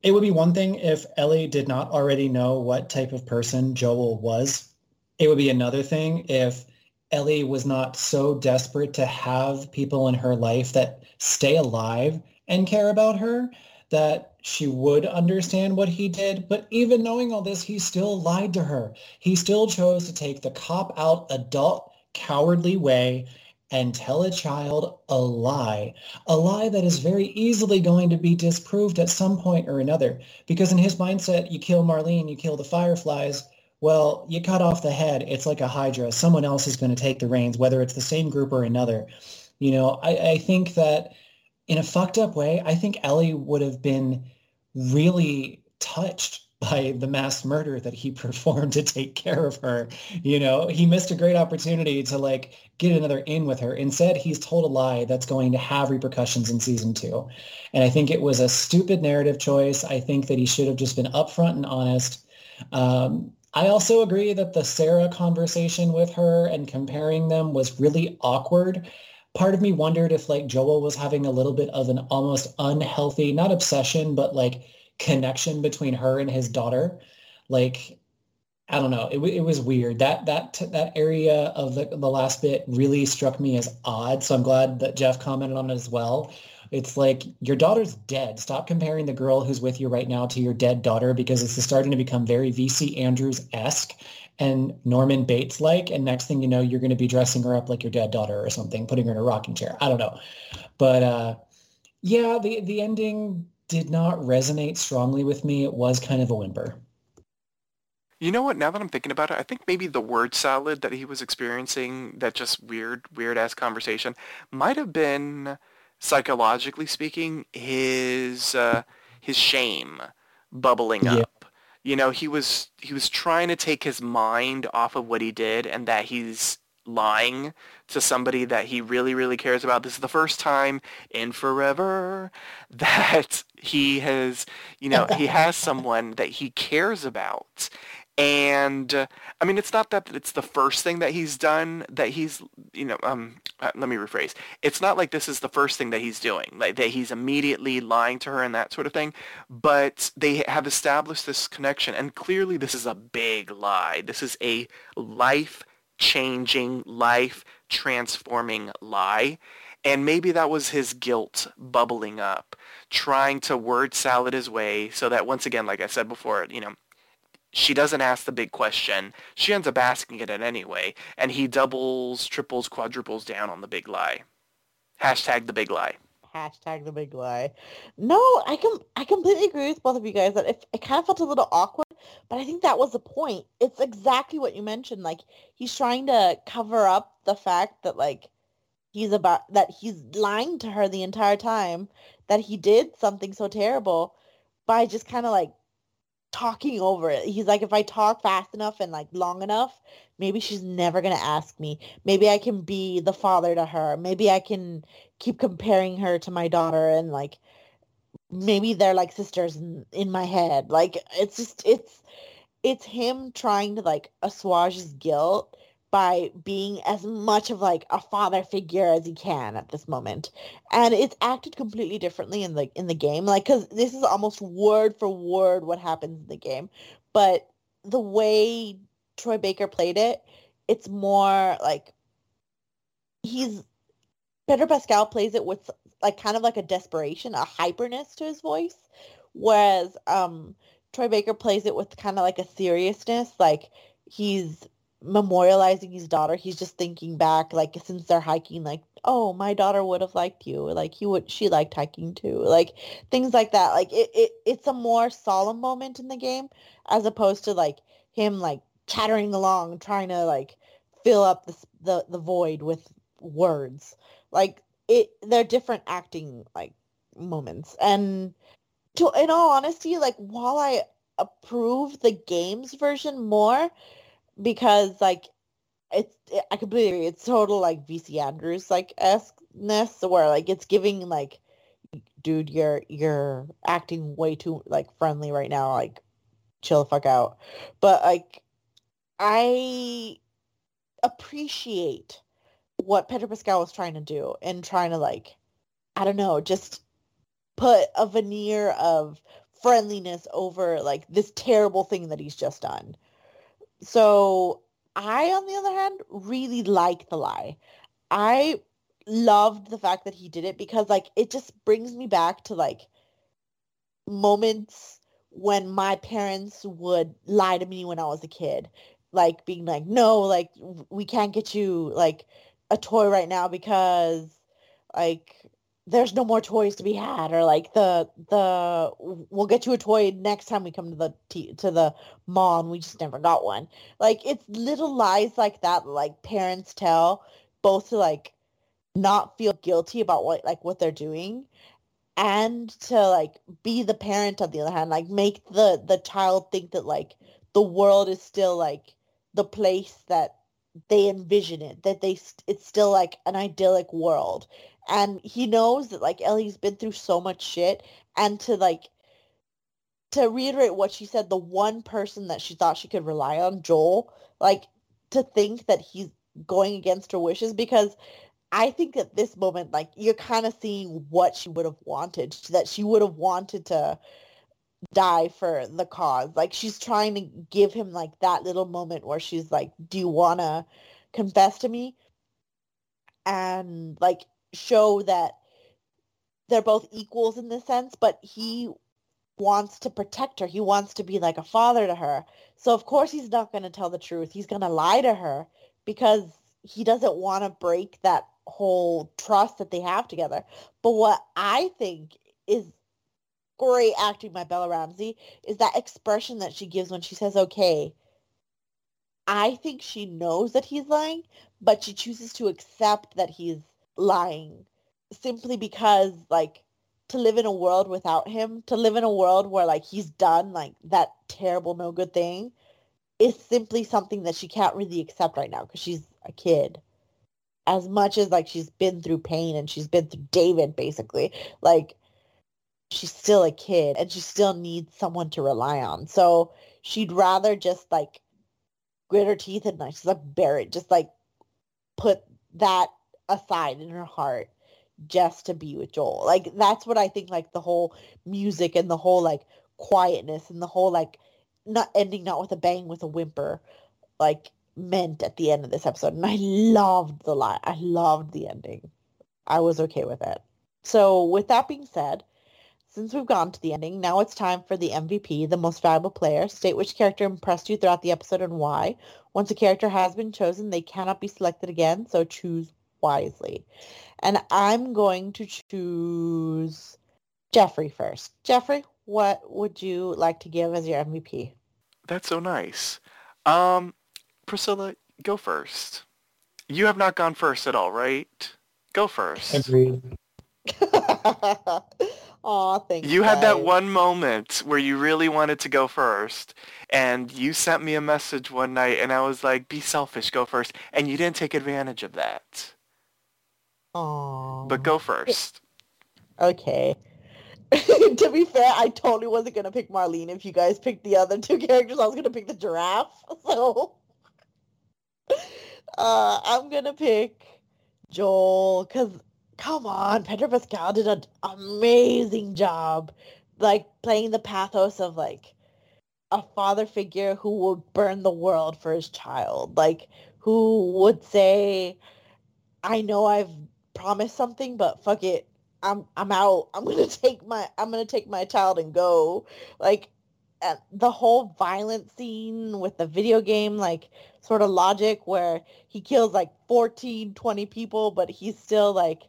it would be one thing if Ellie did not already know what type of person Joel was. It would be another thing if Ellie was not so desperate to have people in her life that stay alive and care about her that she would understand what he did. But even knowing all this, he still lied to her. He still chose to take the cop out adult cowardly way and tell a child a lie, a lie that is very easily going to be disproved at some point or another. Because in his mindset, you kill Marlene, you kill the fireflies. Well, you cut off the head. It's like a hydra. Someone else is going to take the reins, whether it's the same group or another. You know, I, I think that in a fucked up way, I think Ellie would have been really touched by the mass murder that he performed to take care of her. You know, he missed a great opportunity to like get another in with her. Instead, he's told a lie that's going to have repercussions in season two. And I think it was a stupid narrative choice. I think that he should have just been upfront and honest. Um, I also agree that the Sarah conversation with her and comparing them was really awkward. Part of me wondered if like Joel was having a little bit of an almost unhealthy, not obsession, but like connection between her and his daughter. Like, I don't know. It, it was weird. That that that area of the, the last bit really struck me as odd. So I'm glad that Jeff commented on it as well. It's like your daughter's dead. Stop comparing the girl who's with you right now to your dead daughter because this is starting to become very VC Andrews esque and Norman Bates like. And next thing you know, you're going to be dressing her up like your dead daughter or something, putting her in a rocking chair. I don't know, but uh, yeah, the the ending did not resonate strongly with me. It was kind of a whimper. You know what? Now that I'm thinking about it, I think maybe the word salad that he was experiencing, that just weird, weird ass conversation, might have been, psychologically speaking, his uh, his shame bubbling yeah. up. You know, he was he was trying to take his mind off of what he did, and that he's lying to somebody that he really, really cares about. This is the first time in forever that he has, you know, he has someone that he cares about. And uh, I mean, it's not that it's the first thing that he's done that he's, you know, um, uh, let me rephrase. It's not like this is the first thing that he's doing, like that he's immediately lying to her and that sort of thing. But they have established this connection, and clearly this is a big lie. This is a life changing, life transforming lie. And maybe that was his guilt bubbling up, trying to word salad his way so that once again, like I said before, you know, she doesn't ask the big question. She ends up asking it anyway, and he doubles, triples, quadruples down on the big lie. Hashtag the big lie. Hashtag the big lie. No, I com- I completely agree with both of you guys that it, it kind of felt a little awkward But I think that was the point. It's exactly what you mentioned. Like he's trying to cover up the fact that like he's about that he's lying to her the entire time that he did something so terrible by just kind of like talking over it. He's like, if I talk fast enough and like long enough, maybe she's never going to ask me. Maybe I can be the father to her. Maybe I can keep comparing her to my daughter and like maybe they're like sisters in, in my head. Like it's just, it's, it's him trying to like assuage his guilt by being as much of like a father figure as he can at this moment. And it's acted completely differently in the in the game like because this is almost word for word what happens in the game. But the way troy baker played it it's more like he's pedro pascal plays it with like kind of like a desperation a hyperness to his voice whereas um troy baker plays it with kind of like a seriousness like he's memorializing his daughter. He's just thinking back, like since they're hiking, like, oh, my daughter would have liked you. Like he would, she liked hiking too. Like things like that. Like it, it, it's a more solemn moment in the game as opposed to like him like chattering along, trying to like fill up the the, the void with words. Like it, they're different acting like moments. And to, in all honesty, like while I approve the games version more, because like it's it, I completely agree. It's total like VC Andrews like esqueness where like it's giving like dude you're you're acting way too like friendly right now like chill the fuck out but like i appreciate what pedro pascal was trying to do and trying to like i don't know just put a veneer of friendliness over like this terrible thing that he's just done so I, on the other hand, really like the lie. I loved the fact that he did it because like it just brings me back to like moments when my parents would lie to me when I was a kid. Like being like, no, like we can't get you like a toy right now because like there's no more toys to be had or like the the we'll get you a toy next time we come to the t- to the mall and we just never got one. Like it's little lies like that like parents tell both to like not feel guilty about what like what they're doing and to like be the parent on the other hand like make the the child think that like the world is still like the place that they envision it that they it's still like an idyllic world and he knows that like Ellie's been through so much shit and to like to reiterate what she said the one person that she thought she could rely on Joel like to think that he's going against her wishes because I think at this moment like you're kind of seeing what she would have wanted that she would have wanted to die for the cause. Like she's trying to give him like that little moment where she's like do you want to confess to me? And like show that they're both equals in this sense, but he wants to protect her. He wants to be like a father to her. So of course he's not going to tell the truth. He's going to lie to her because he doesn't want to break that whole trust that they have together. But what I think is great acting by Bella Ramsey is that expression that she gives when she says, okay, I think she knows that he's lying, but she chooses to accept that he's lying simply because like to live in a world without him, to live in a world where like he's done like that terrible no good thing is simply something that she can't really accept right now because she's a kid. As much as like she's been through pain and she's been through David basically, like she's still a kid and she still needs someone to rely on. So she'd rather just like grit her teeth and like just like bear it, just like put that aside in her heart just to be with Joel. Like that's what I think like the whole music and the whole like quietness and the whole like not ending not with a bang with a whimper like meant at the end of this episode. And I loved the line. I loved the ending. I was okay with it. So with that being said, since we've gone to the ending, now it's time for the MVP, the most valuable player. State which character impressed you throughout the episode and why. Once a character has been chosen, they cannot be selected again, so choose wisely. And I'm going to choose Jeffrey first. Jeffrey, what would you like to give as your MVP? That's so nice. Um, Priscilla, go first. You have not gone first at all, right? Go first. Agreed. Aw, thanks. You You had that one moment where you really wanted to go first, and you sent me a message one night, and I was like, "Be selfish, go first," and you didn't take advantage of that. Aw. But go first. Okay. to be fair, I totally wasn't gonna pick Marlene if you guys picked the other two characters. I was gonna pick the giraffe. So uh, I'm gonna pick Joel because come on, Pedro Pascal did an amazing job, like playing the pathos of like a father figure who would burn the world for his child, like who would say, "I know I've promised something, but fuck it, I'm I'm out. I'm gonna take my I'm gonna take my child and go. Like uh, the whole violent scene with the video game like sort of logic where he kills like 14 20 people but he's still like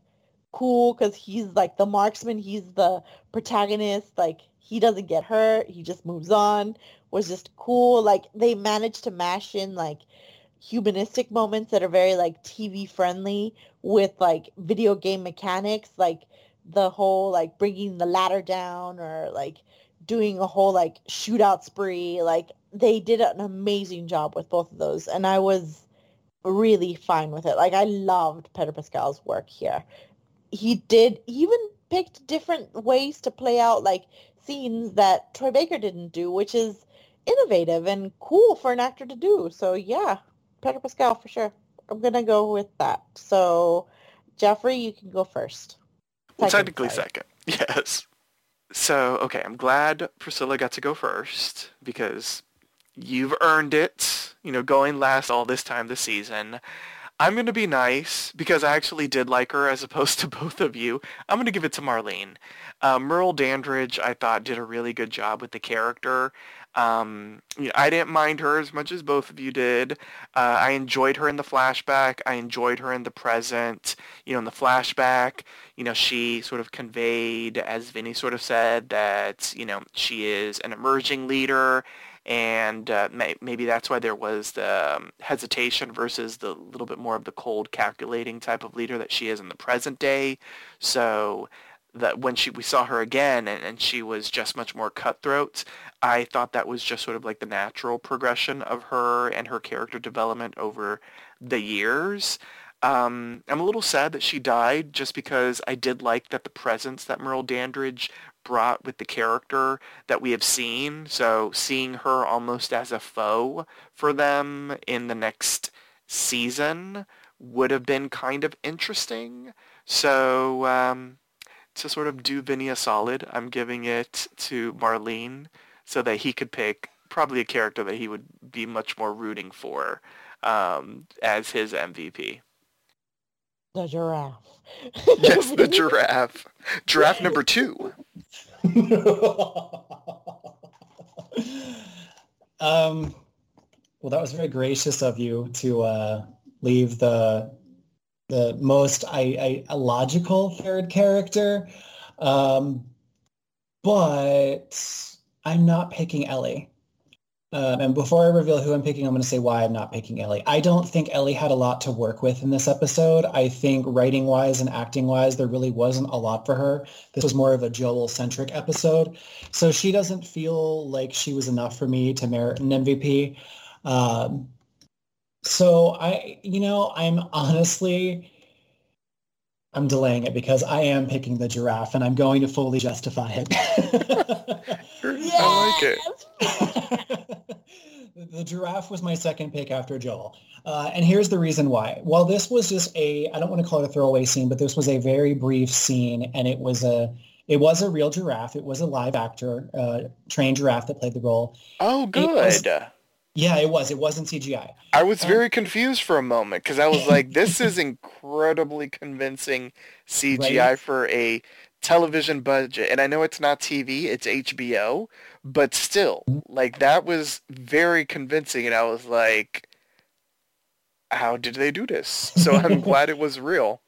cool because he's like the marksman. He's the protagonist. Like he doesn't get hurt. He just moves on. Was just cool. Like they managed to mash in like humanistic moments that are very like tv friendly with like video game mechanics like the whole like bringing the ladder down or like doing a whole like shootout spree like they did an amazing job with both of those and i was really fine with it. Like i loved pedro pascal's work here. He did he even picked different ways to play out like scenes that troy baker didn't do which is innovative and cool for an actor to do. So yeah pedro pascal for sure i'm gonna go with that so jeffrey you can go first Well, technically sorry. second. Yes. So, okay, I'm glad Priscilla got to go first because you've earned it, you know, going last all this time this season. I'm going to be nice because I actually did like her as opposed to both of you. I'm going to give it to Marlene. Uh, Merle Dandridge, I thought, did a really good job with the character. Um, you know, I didn't mind her as much as both of you did. Uh, I enjoyed her in the flashback. I enjoyed her in the present. You know, in the flashback, you know, she sort of conveyed, as Vinnie sort of said, that, you know, she is an emerging leader and uh, may- maybe that's why there was the um, hesitation versus the little bit more of the cold calculating type of leader that she is in the present day. So that when she we saw her again and, and she was just much more cutthroat, I thought that was just sort of like the natural progression of her and her character development over the years. Um, I'm a little sad that she died just because I did like that the presence that Merle Dandridge brought with the character that we have seen. So seeing her almost as a foe for them in the next season would have been kind of interesting. So um, to sort of do Vinnie a solid, I'm giving it to Marlene so that he could pick probably a character that he would be much more rooting for um, as his MVP. the giraffe Yes, the giraffe. Giraffe number two. um, well, that was very gracious of you to uh, leave the the most I, I, logical third character, um, but I'm not picking Ellie. Um, and before I reveal who I'm picking, I'm going to say why I'm not picking Ellie. I don't think Ellie had a lot to work with in this episode. I think writing-wise and acting-wise, there really wasn't a lot for her. This was more of a Joel-centric episode. So she doesn't feel like she was enough for me to merit an MVP. Um, so I, you know, I'm honestly, I'm delaying it because I am picking the giraffe and I'm going to fully justify it. I like it. the, the giraffe was my second pick after Joel. Uh, and here's the reason why. While this was just a, I don't want to call it a throwaway scene, but this was a very brief scene and it was a, it was a real giraffe. It was a live actor, uh, trained giraffe that played the role. Oh, It was- good. Yeah, it was. It wasn't CGI. I was Um, very confused for a moment because I was like, this is incredibly convincing CGI Right? for a television budget. And I know it's not TV, it's HBO, but still, like that was very convincing. And I was like, how did they do this? So I'm glad it was real.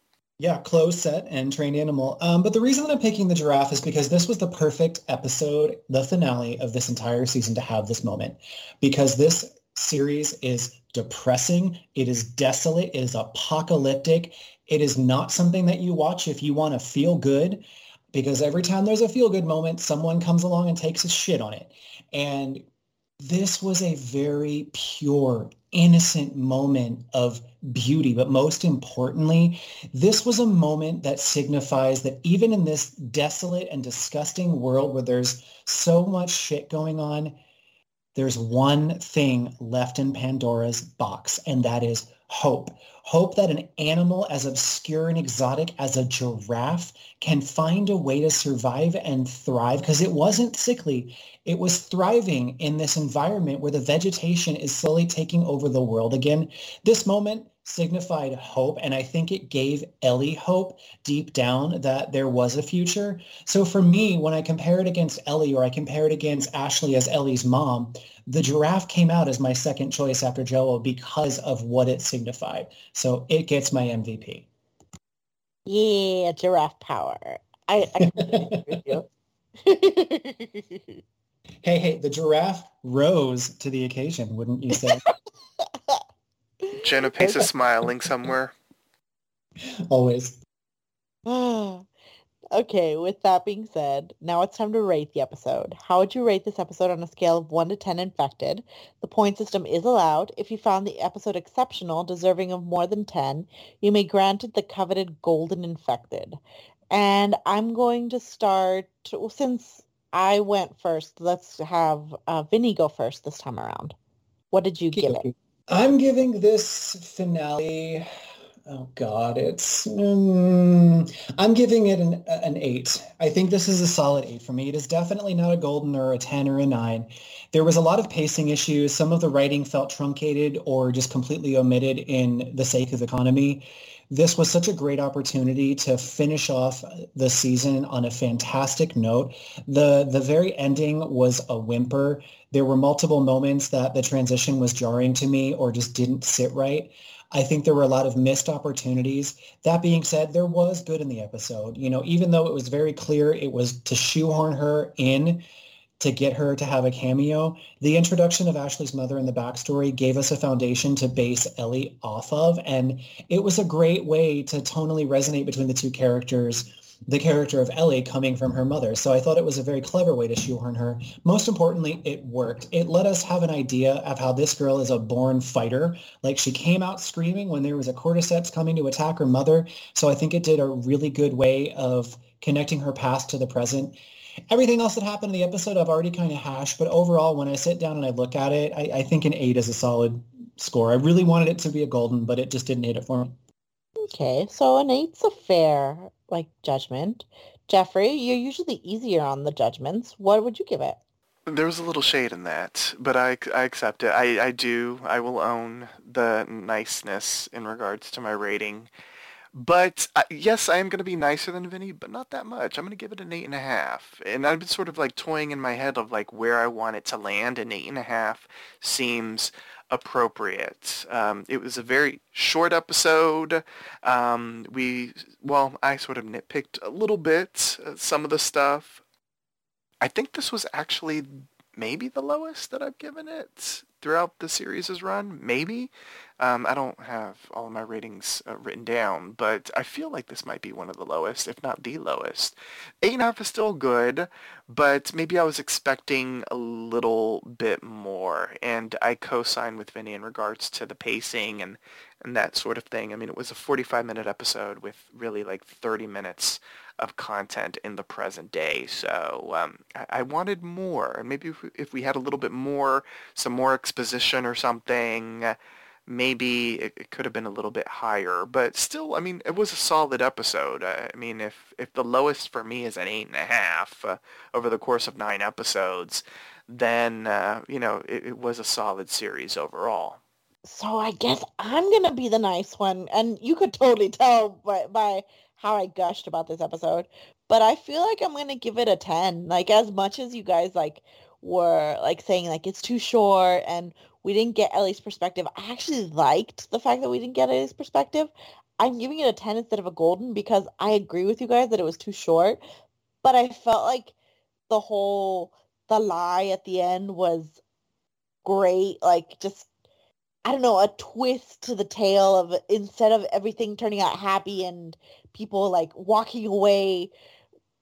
Yeah, closed set and trained animal. Um, but the reason that I'm picking the giraffe is because this was the perfect episode, the finale of this entire season to have this moment. Because this series is depressing. It is desolate. It is apocalyptic. It is not something that you watch if you want to feel good because every time there's a feel good moment, someone comes along and takes a shit on it. And this was a very pure, innocent moment of beauty. But most importantly, this was a moment that signifies that even in this desolate and disgusting world where there's so much shit going on, there's one thing left in Pandora's box, and that is hope. Hope that an animal as obscure and exotic as a giraffe can find a way to survive and thrive because it wasn't sickly. It was thriving in this environment where the vegetation is slowly taking over the world again. This moment signified hope. And I think it gave Ellie hope deep down that there was a future. So for me, when I compare it against Ellie or I compare it against Ashley as Ellie's mom, the giraffe came out as my second choice after Joel because of what it signified. So it gets my MVP. Yeah, giraffe power. I, I agree with you. hey, hey, the giraffe rose to the occasion, wouldn't you say? Jenna Pace is smiling somewhere. Always. okay, with that being said, now it's time to rate the episode. How would you rate this episode on a scale of 1 to 10 infected? The point system is allowed. If you found the episode exceptional, deserving of more than 10, you may grant it the coveted golden infected. And I'm going to start, since I went first, let's have uh, Vinnie go first this time around. What did you give it? I'm giving this finale. Oh God, it's. Um, I'm giving it an an eight. I think this is a solid eight for me. It is definitely not a golden or a ten or a nine. There was a lot of pacing issues. Some of the writing felt truncated or just completely omitted in the sake of economy. This was such a great opportunity to finish off the season on a fantastic note. The the very ending was a whimper. There were multiple moments that the transition was jarring to me or just didn't sit right. I think there were a lot of missed opportunities. That being said, there was good in the episode. You know, even though it was very clear it was to shoehorn her in to get her to have a cameo. The introduction of Ashley's mother and the backstory gave us a foundation to base Ellie off of. And it was a great way to tonally resonate between the two characters, the character of Ellie coming from her mother. So I thought it was a very clever way to shoehorn her. Most importantly, it worked. It let us have an idea of how this girl is a born fighter. Like she came out screaming when there was a cordyceps coming to attack her mother. So I think it did a really good way of connecting her past to the present everything else that happened in the episode I've already kind of hashed, but overall, when I sit down and I look at it, I, I think an eight is a solid score. I really wanted it to be a golden, but it just didn't hit it for me. Okay, so an eight's a fair like judgment. Jeffrey, you're usually easier on the judgments. What would you give it? There was a little shade in that, but I, I accept it. I, I do. I will own the niceness in regards to my rating. But uh, yes, I am going to be nicer than Vinnie, but not that much. I'm going to give it an eight and a half. And I've been sort of like toying in my head of like where I want it to land. An eight and a half seems appropriate. Um, it was a very short episode. Um, we, well, I sort of nitpicked a little bit uh, some of the stuff. I think this was actually maybe the lowest that I've given it throughout the series' run. Maybe. Um, I don't have all of my ratings uh, written down, but I feel like this might be one of the lowest, if not the lowest. Eight and a half is still good, but maybe I was expecting a little bit more, and I co-sign with Vinnie in regards to the pacing and, and that sort of thing. I mean, it was a 45-minute episode with really like 30 minutes of content in the present day. So um, I, I, wanted more, and maybe if we, if we, had a little bit more, some more exposition or something, maybe it, it, could have been a little bit higher. But still, I mean, it was a solid episode. I mean, if if the lowest for me is an eight and a half uh, over the course of nine episodes, then uh, you know it, it was a solid series overall. So I guess I'm gonna be the nice one, and you could totally tell by, by how I gushed about this episode, but I feel like I'm gonna give it a ten. Like as much as you guys like were like saying like it's too short and we didn't get Ellie's perspective. I actually liked the fact that we didn't get Ellie's perspective. I'm giving it a 10 instead of a golden because I agree with you guys that it was too short, but I felt like the whole the lie at the end was great. Like just I don't know, a twist to the tale of instead of everything turning out happy and people like walking away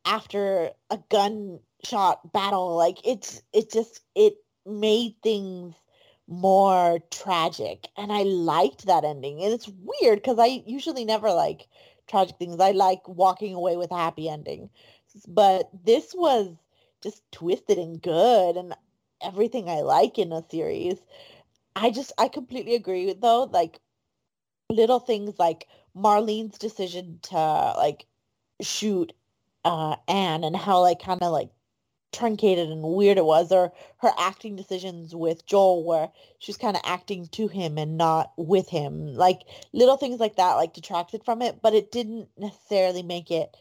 after a gunshot battle, like it's it just it made things more tragic and I liked that ending. And it's weird because I usually never like tragic things. I like walking away with a happy ending. But this was just twisted and good and everything I like in a series. I just I completely agree with though, like little things like Marlene's decision to like shoot uh Anne and how like kind of like truncated and weird it was or her acting decisions with Joel where she's kind of acting to him and not with him like little things like that like detracted from it but it didn't necessarily make it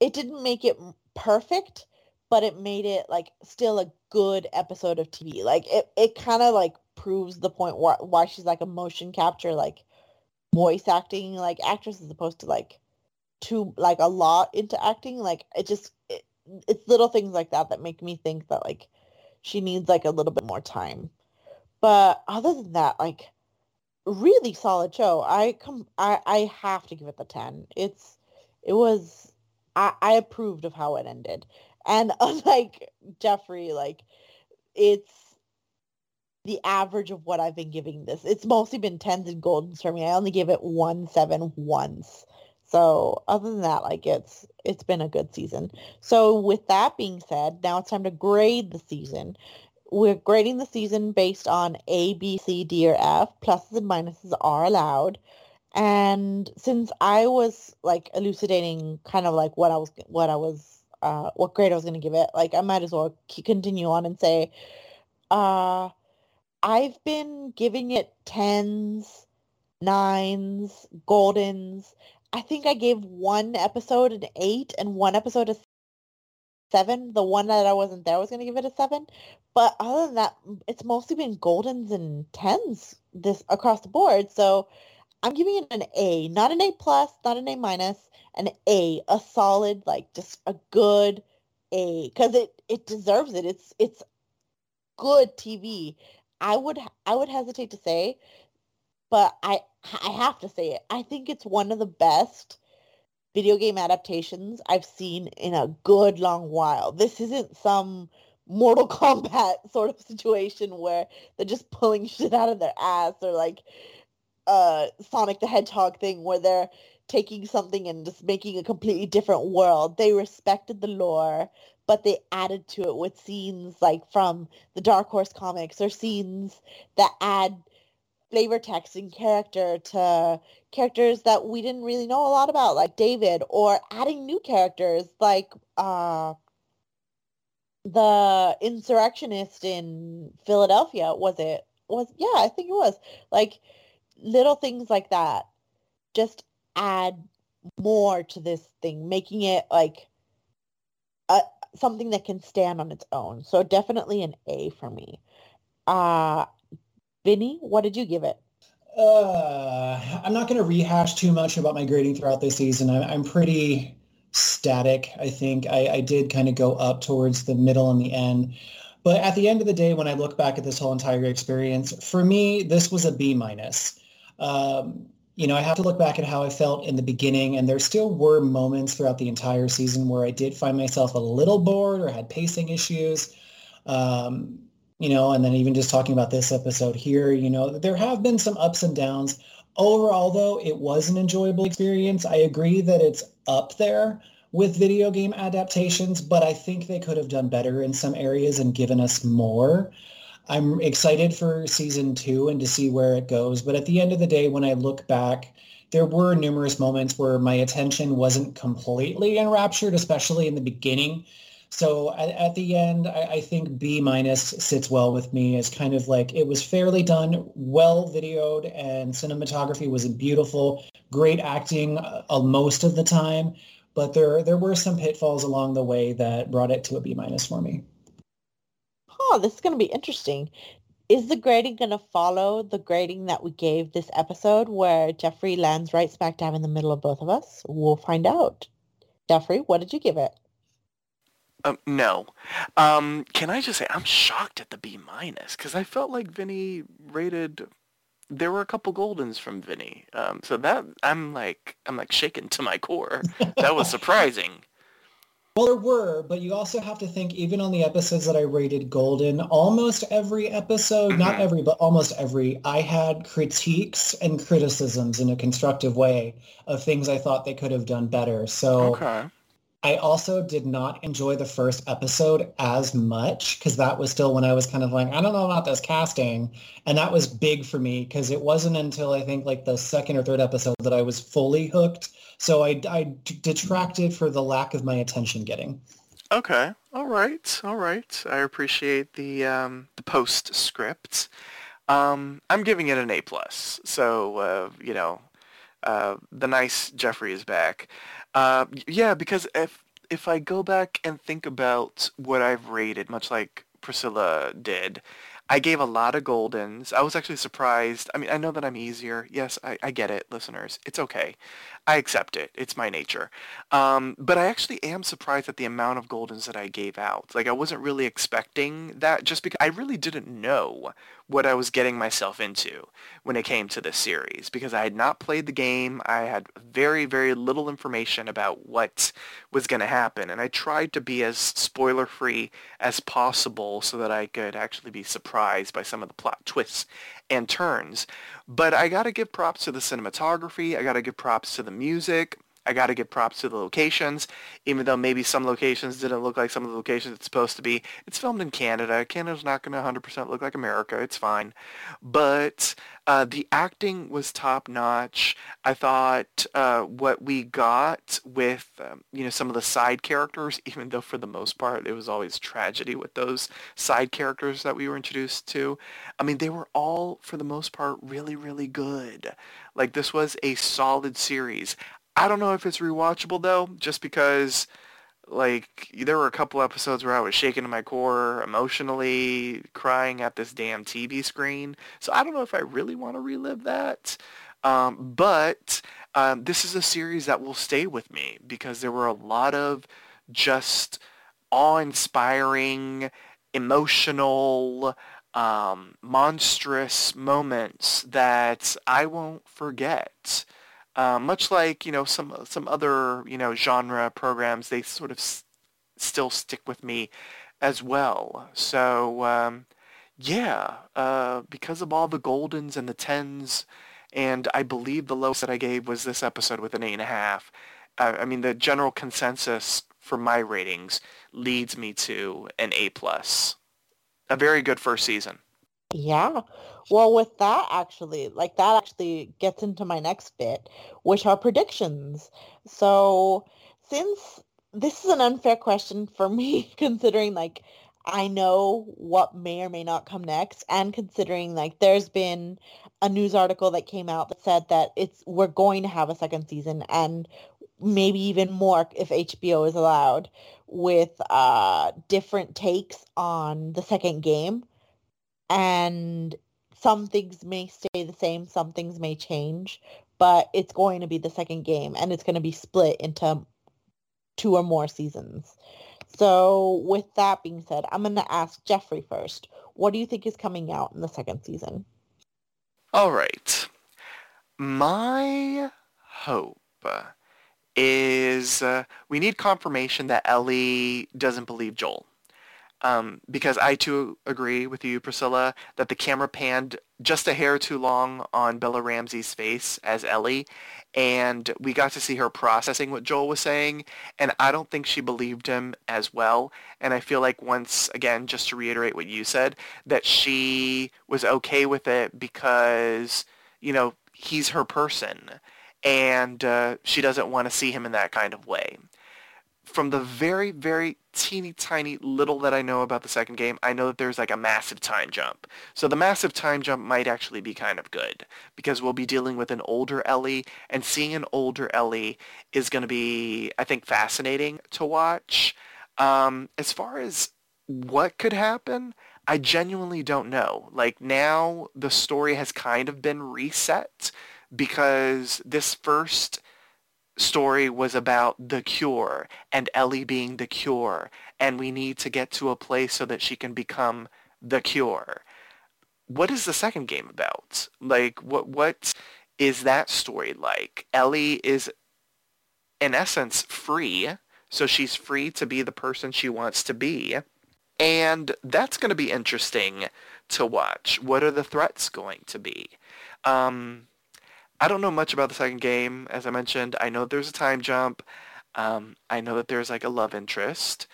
it didn't make it perfect but it made it like still a good episode of TV like it it kind of like proves the point why why she's like a motion capture like voice acting like actress as opposed to like too like a lot into acting like it just it, it's little things like that that make me think that like she needs like a little bit more time. But other than that, like really solid show. I come I I have to give it the 10. It's it was I I approved of how it ended. And unlike Jeffrey, like it's the average of what I've been giving this. It's mostly been tens and goldens for me. I only give it one seven once. So other than that, like it's it's been a good season. So with that being said, now it's time to grade the season. We're grading the season based on A, B, C, D, or F. Pluses and minuses are allowed. And since I was like elucidating kind of like what I was what I was uh what grade I was going to give it, like I might as well continue on and say uh I've been giving it tens, nines, goldens, I think I gave one episode an eight and one episode a seven. The one that I wasn't there was going to give it a seven. But other than that, it's mostly been goldens and tens this across the board. So I'm giving it an A, not an A plus, not an A minus, an A, a solid, like just a good A, because it it deserves it. It's it's good TV. I would I would hesitate to say but I I have to say it. I think it's one of the best video game adaptations I've seen in a good long while. This isn't some Mortal Kombat sort of situation where they're just pulling shit out of their ass or like uh Sonic the Hedgehog thing where they're taking something and just making a completely different world. They respected the lore, but they added to it with scenes like from the Dark Horse comics or scenes that add flavor text and character to characters that we didn't really know a lot about, like David, or adding new characters like uh, the insurrectionist in Philadelphia. Was it? Was yeah, I think it was. Like little things like that. Just add more to this thing, making it like a, something that can stand on its own. So definitely an A for me. Uh, Vinnie, what did you give it? Uh, I'm not going to rehash too much about my grading throughout the season. I, I'm pretty static. I think I, I did kind of go up towards the middle and the end. But at the end of the day, when I look back at this whole entire experience, for me, this was a B minus. Um, you know, I have to look back at how I felt in the beginning, and there still were moments throughout the entire season where I did find myself a little bored or had pacing issues. Um, you know, and then even just talking about this episode here, you know, there have been some ups and downs. Overall, though, it was an enjoyable experience. I agree that it's up there with video game adaptations, but I think they could have done better in some areas and given us more. I'm excited for season two and to see where it goes. But at the end of the day, when I look back, there were numerous moments where my attention wasn't completely enraptured, especially in the beginning so at, at the end, I, I, think B minus sits well with me as kind of like it was fairly done, well videoed, and cinematography was beautiful, great acting uh, most of the time. But there there were some pitfalls along the way that brought it to a B minus for me. Oh, this is going to be interesting. Is the grading going to follow the grading that we gave this episode where Jeffrey lands right smack dab in the middle of both of us? We'll find out. Jeffrey, what did you give it? Um, no. Um, can I just say I'm shocked at the B minus because I felt like Vinnie rated. There were a couple Goldens from Vinnie, um, so that I'm like I'm like shaken to my core. that was surprising. Well, there were, but you also have to think, even on the episodes that I rated golden, almost every episode, mm-hmm. not every, but almost every, I had critiques and criticisms in a constructive way of things I thought they could have done better. So okay. I also did not enjoy the first episode as much because that was still when I was kind of like, I don't know about this casting. And that was big for me because it wasn't until I think like the second or third episode that I was fully hooked so I, I detracted for the lack of my attention getting. Okay. All right. All right. I appreciate the um, the postscript. Um, I'm giving it an A plus. So uh, you know, uh, the nice Jeffrey is back. Uh, yeah, because if if I go back and think about what I've rated, much like Priscilla did, I gave a lot of Goldens. I was actually surprised. I mean, I know that I'm easier. Yes, I, I get it, listeners. It's okay. I accept it. It's my nature. Um, but I actually am surprised at the amount of Goldens that I gave out. Like, I wasn't really expecting that just because I really didn't know what I was getting myself into when it came to this series because I had not played the game. I had very, very little information about what was going to happen. And I tried to be as spoiler-free as possible so that I could actually be surprised by some of the plot twists and turns. But I got to give props to the cinematography. I got to give props to the music. I got to give props to the locations, even though maybe some locations didn't look like some of the locations it's supposed to be. It's filmed in Canada. Canada's not going to 100% look like America. It's fine. But uh, the acting was top notch. I thought uh, what we got with um, you know some of the side characters, even though for the most part it was always tragedy with those side characters that we were introduced to. I mean, they were all for the most part really really good. Like this was a solid series. I don't know if it's rewatchable though, just because like there were a couple episodes where I was shaking to my core emotionally, crying at this damn TV screen. So I don't know if I really want to relive that. Um, but um, this is a series that will stay with me because there were a lot of just awe-inspiring, emotional, um, monstrous moments that I won't forget. Uh, much like you know some some other you know genre programs, they sort of s- still stick with me as well. So um, yeah, uh, because of all the goldens and the tens, and I believe the lowest that I gave was this episode with an eight and a half. Uh, I mean, the general consensus for my ratings leads me to an A plus. A very good first season. Yeah. Well, with that actually, like that actually gets into my next bit, which are predictions. So since this is an unfair question for me, considering like I know what may or may not come next, and considering like there's been a news article that came out that said that it's we're going to have a second season and maybe even more if HBO is allowed with uh different takes on the second game and some things may stay the same, some things may change, but it's going to be the second game and it's going to be split into two or more seasons. So with that being said, I'm going to ask Jeffrey first. What do you think is coming out in the second season? All right. My hope is uh, we need confirmation that Ellie doesn't believe Joel. Um, because I too agree with you, Priscilla, that the camera panned just a hair too long on Bella Ramsey's face as Ellie, and we got to see her processing what Joel was saying, and I don't think she believed him as well. And I feel like once again, just to reiterate what you said, that she was okay with it because you know he's her person, and uh, she doesn't want to see him in that kind of way from the very, very teeny tiny little that I know about the second game, I know that there's like a massive time jump. So the massive time jump might actually be kind of good because we'll be dealing with an older Ellie and seeing an older Ellie is going to be, I think, fascinating to watch. Um, as far as what could happen, I genuinely don't know. Like now the story has kind of been reset because this first story was about the cure and Ellie being the cure and we need to get to a place so that she can become the cure. What is the second game about? Like what what is that story like? Ellie is in essence free, so she's free to be the person she wants to be. And that's going to be interesting to watch. What are the threats going to be? Um, I don't know much about the second game. As I mentioned, I know there's a time jump. Um, I know that there's like a love interest.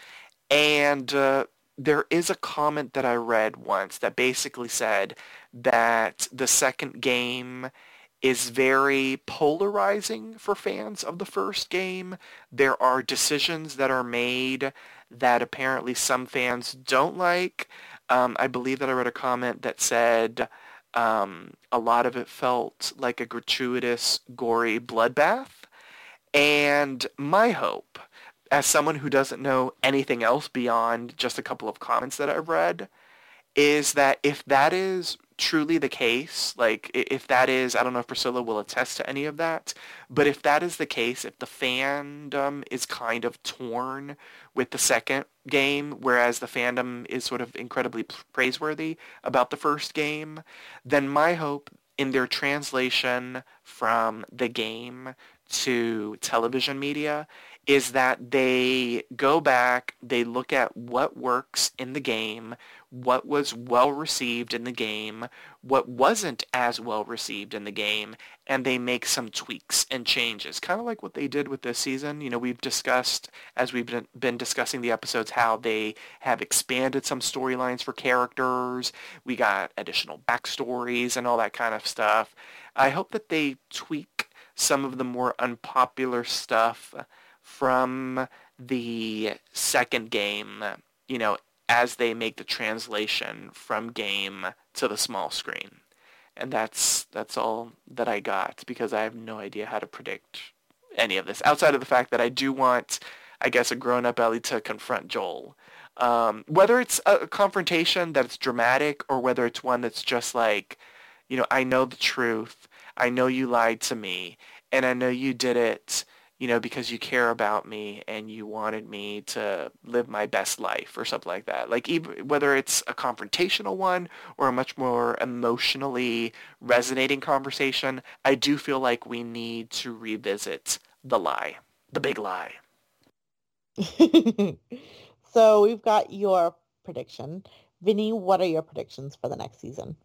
And uh, there is a comment that I read once that basically said that the second game is very polarizing for fans of the first game. There are decisions that are made that apparently some fans don't like. Um, I believe that I read a comment that said um, a lot of it felt like a gratuitous, gory bloodbath. And my hope, as someone who doesn't know anything else beyond just a couple of comments that I've read, is that if that is truly the case, like if that is, I don't know if Priscilla will attest to any of that, but if that is the case, if the fandom is kind of torn with the second game, whereas the fandom is sort of incredibly praiseworthy about the first game, then my hope in their translation from the game to television media is that they go back, they look at what works in the game, what was well received in the game, what wasn't as well received in the game, and they make some tweaks and changes. Kind of like what they did with this season. You know, we've discussed, as we've been, been discussing the episodes, how they have expanded some storylines for characters. We got additional backstories and all that kind of stuff. I hope that they tweak some of the more unpopular stuff from the second game, you know, as they make the translation from game to the small screen. And that's that's all that I got because I have no idea how to predict any of this outside of the fact that I do want, I guess, a grown-up Ellie to confront Joel. Um, whether it's a confrontation that's dramatic or whether it's one that's just like, you know, I know the truth. I know you lied to me, and I know you did it you know, because you care about me and you wanted me to live my best life or something like that. Like even whether it's a confrontational one or a much more emotionally resonating conversation, I do feel like we need to revisit the lie, the big lie. so we've got your prediction. Vinnie, what are your predictions for the next season?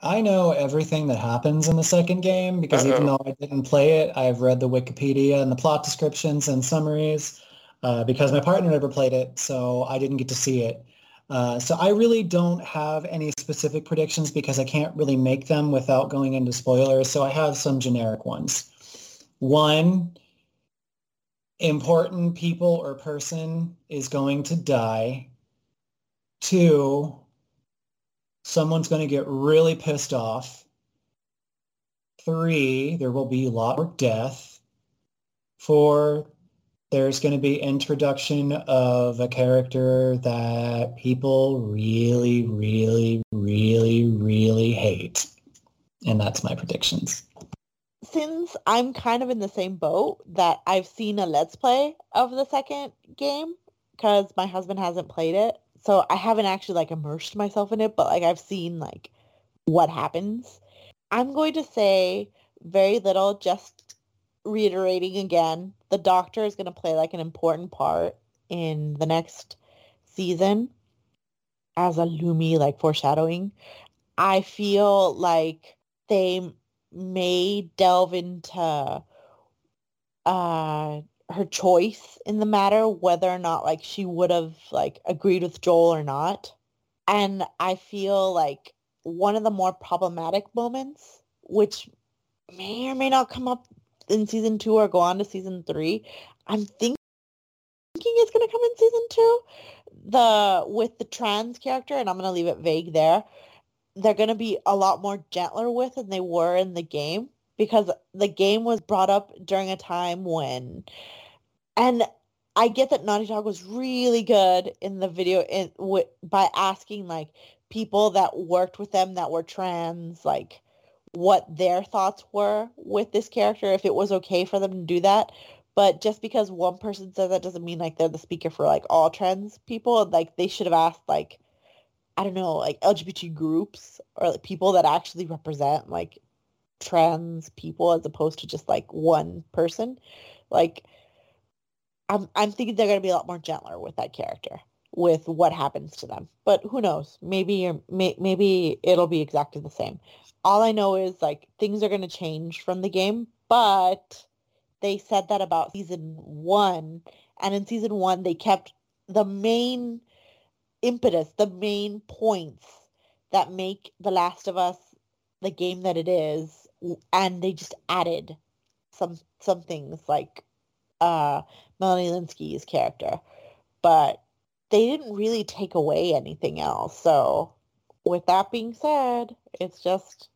I know everything that happens in the second game because Uh-oh. even though I didn't play it, I've read the Wikipedia and the plot descriptions and summaries uh, because my partner never played it, so I didn't get to see it. Uh, so I really don't have any specific predictions because I can't really make them without going into spoilers. So I have some generic ones. One, important people or person is going to die. Two, someone's going to get really pissed off. Three, there will be a lot of death. Four, there's going to be introduction of a character that people really, really, really, really hate. And that's my predictions. Since I'm kind of in the same boat that I've seen a Let's Play of the second game because my husband hasn't played it so I haven't actually like immersed myself in it, but like I've seen like what happens. I'm going to say very little, just reiterating again, the doctor is going to play like an important part in the next season as a Lumi like foreshadowing. I feel like they may delve into uh her choice in the matter, whether or not like she would have like agreed with Joel or not. And I feel like one of the more problematic moments, which may or may not come up in season two or go on to season three, I'm thinking it's going to come in season two. The with the trans character, and I'm going to leave it vague there. They're going to be a lot more gentler with than they were in the game because the game was brought up during a time when and I get that Naughty Dog was really good in the video in w- by asking like people that worked with them that were trans, like what their thoughts were with this character, if it was okay for them to do that. But just because one person said that doesn't mean like they're the speaker for like all trans people. Like they should have asked like I don't know, like LGBT groups or like people that actually represent like trans people as opposed to just like one person. Like I'm I'm thinking they're gonna be a lot more gentler with that character with what happens to them. But who knows? Maybe may, maybe it'll be exactly the same. All I know is like things are gonna change from the game, but they said that about season one, and in season one they kept the main impetus, the main points that make The Last of Us the game that it is, and they just added some some things like uh, Melanie Lynskey's character, but they didn't really take away anything else. So, with that being said, it's just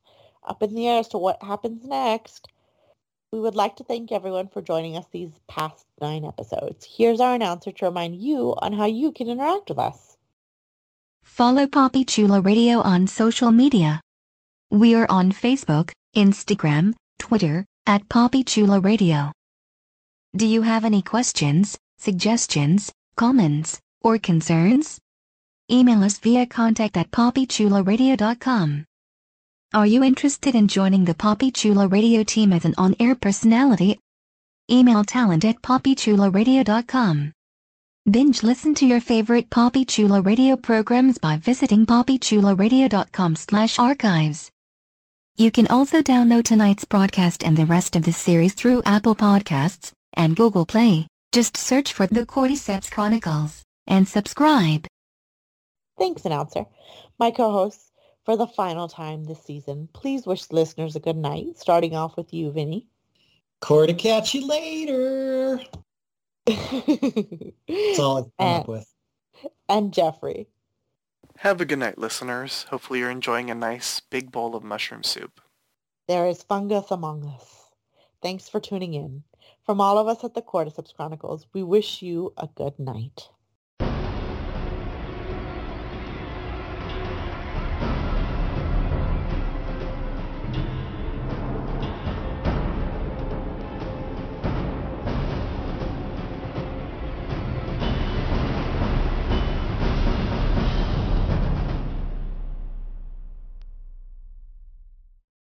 up in the air as to what happens next. We would like to thank everyone for joining us these past nine episodes. Here's our announcer to remind you on how you can interact with us. Follow Papi Chulo Radio on social media. We are on Facebook, Instagram, Twitter, at Papi Chulo Radio. Do you have any questions, suggestions, comments, or concerns? Email us via contact at PapiChuloRadio.com. Are you interested in joining the Papi Chulo Radio team as an on-air personality? Email talent at PapiChuloRadio.com. Binge listen to your favorite Papi Chulo Radio programs by visiting PapiChuloRadio.com slash archives. You can also download tonight's broadcast and the rest of the series through Apple Podcasts and Google Play. Just search for The Cordyceps Chronicles and subscribe. Thanks, announcer. My co-hosts, for the final time this season, please wish listeners a good night, starting off with you, Vinnie. Core to catch you later. That's all I've come and, up with. And Jeffrey. Have a good night, listeners. Hopefully you're enjoying a nice big bowl of mushroom soup. There is fungus among us. Thanks for tuning in. From all of us at the Cordyceps Chronicles, we wish you a good night.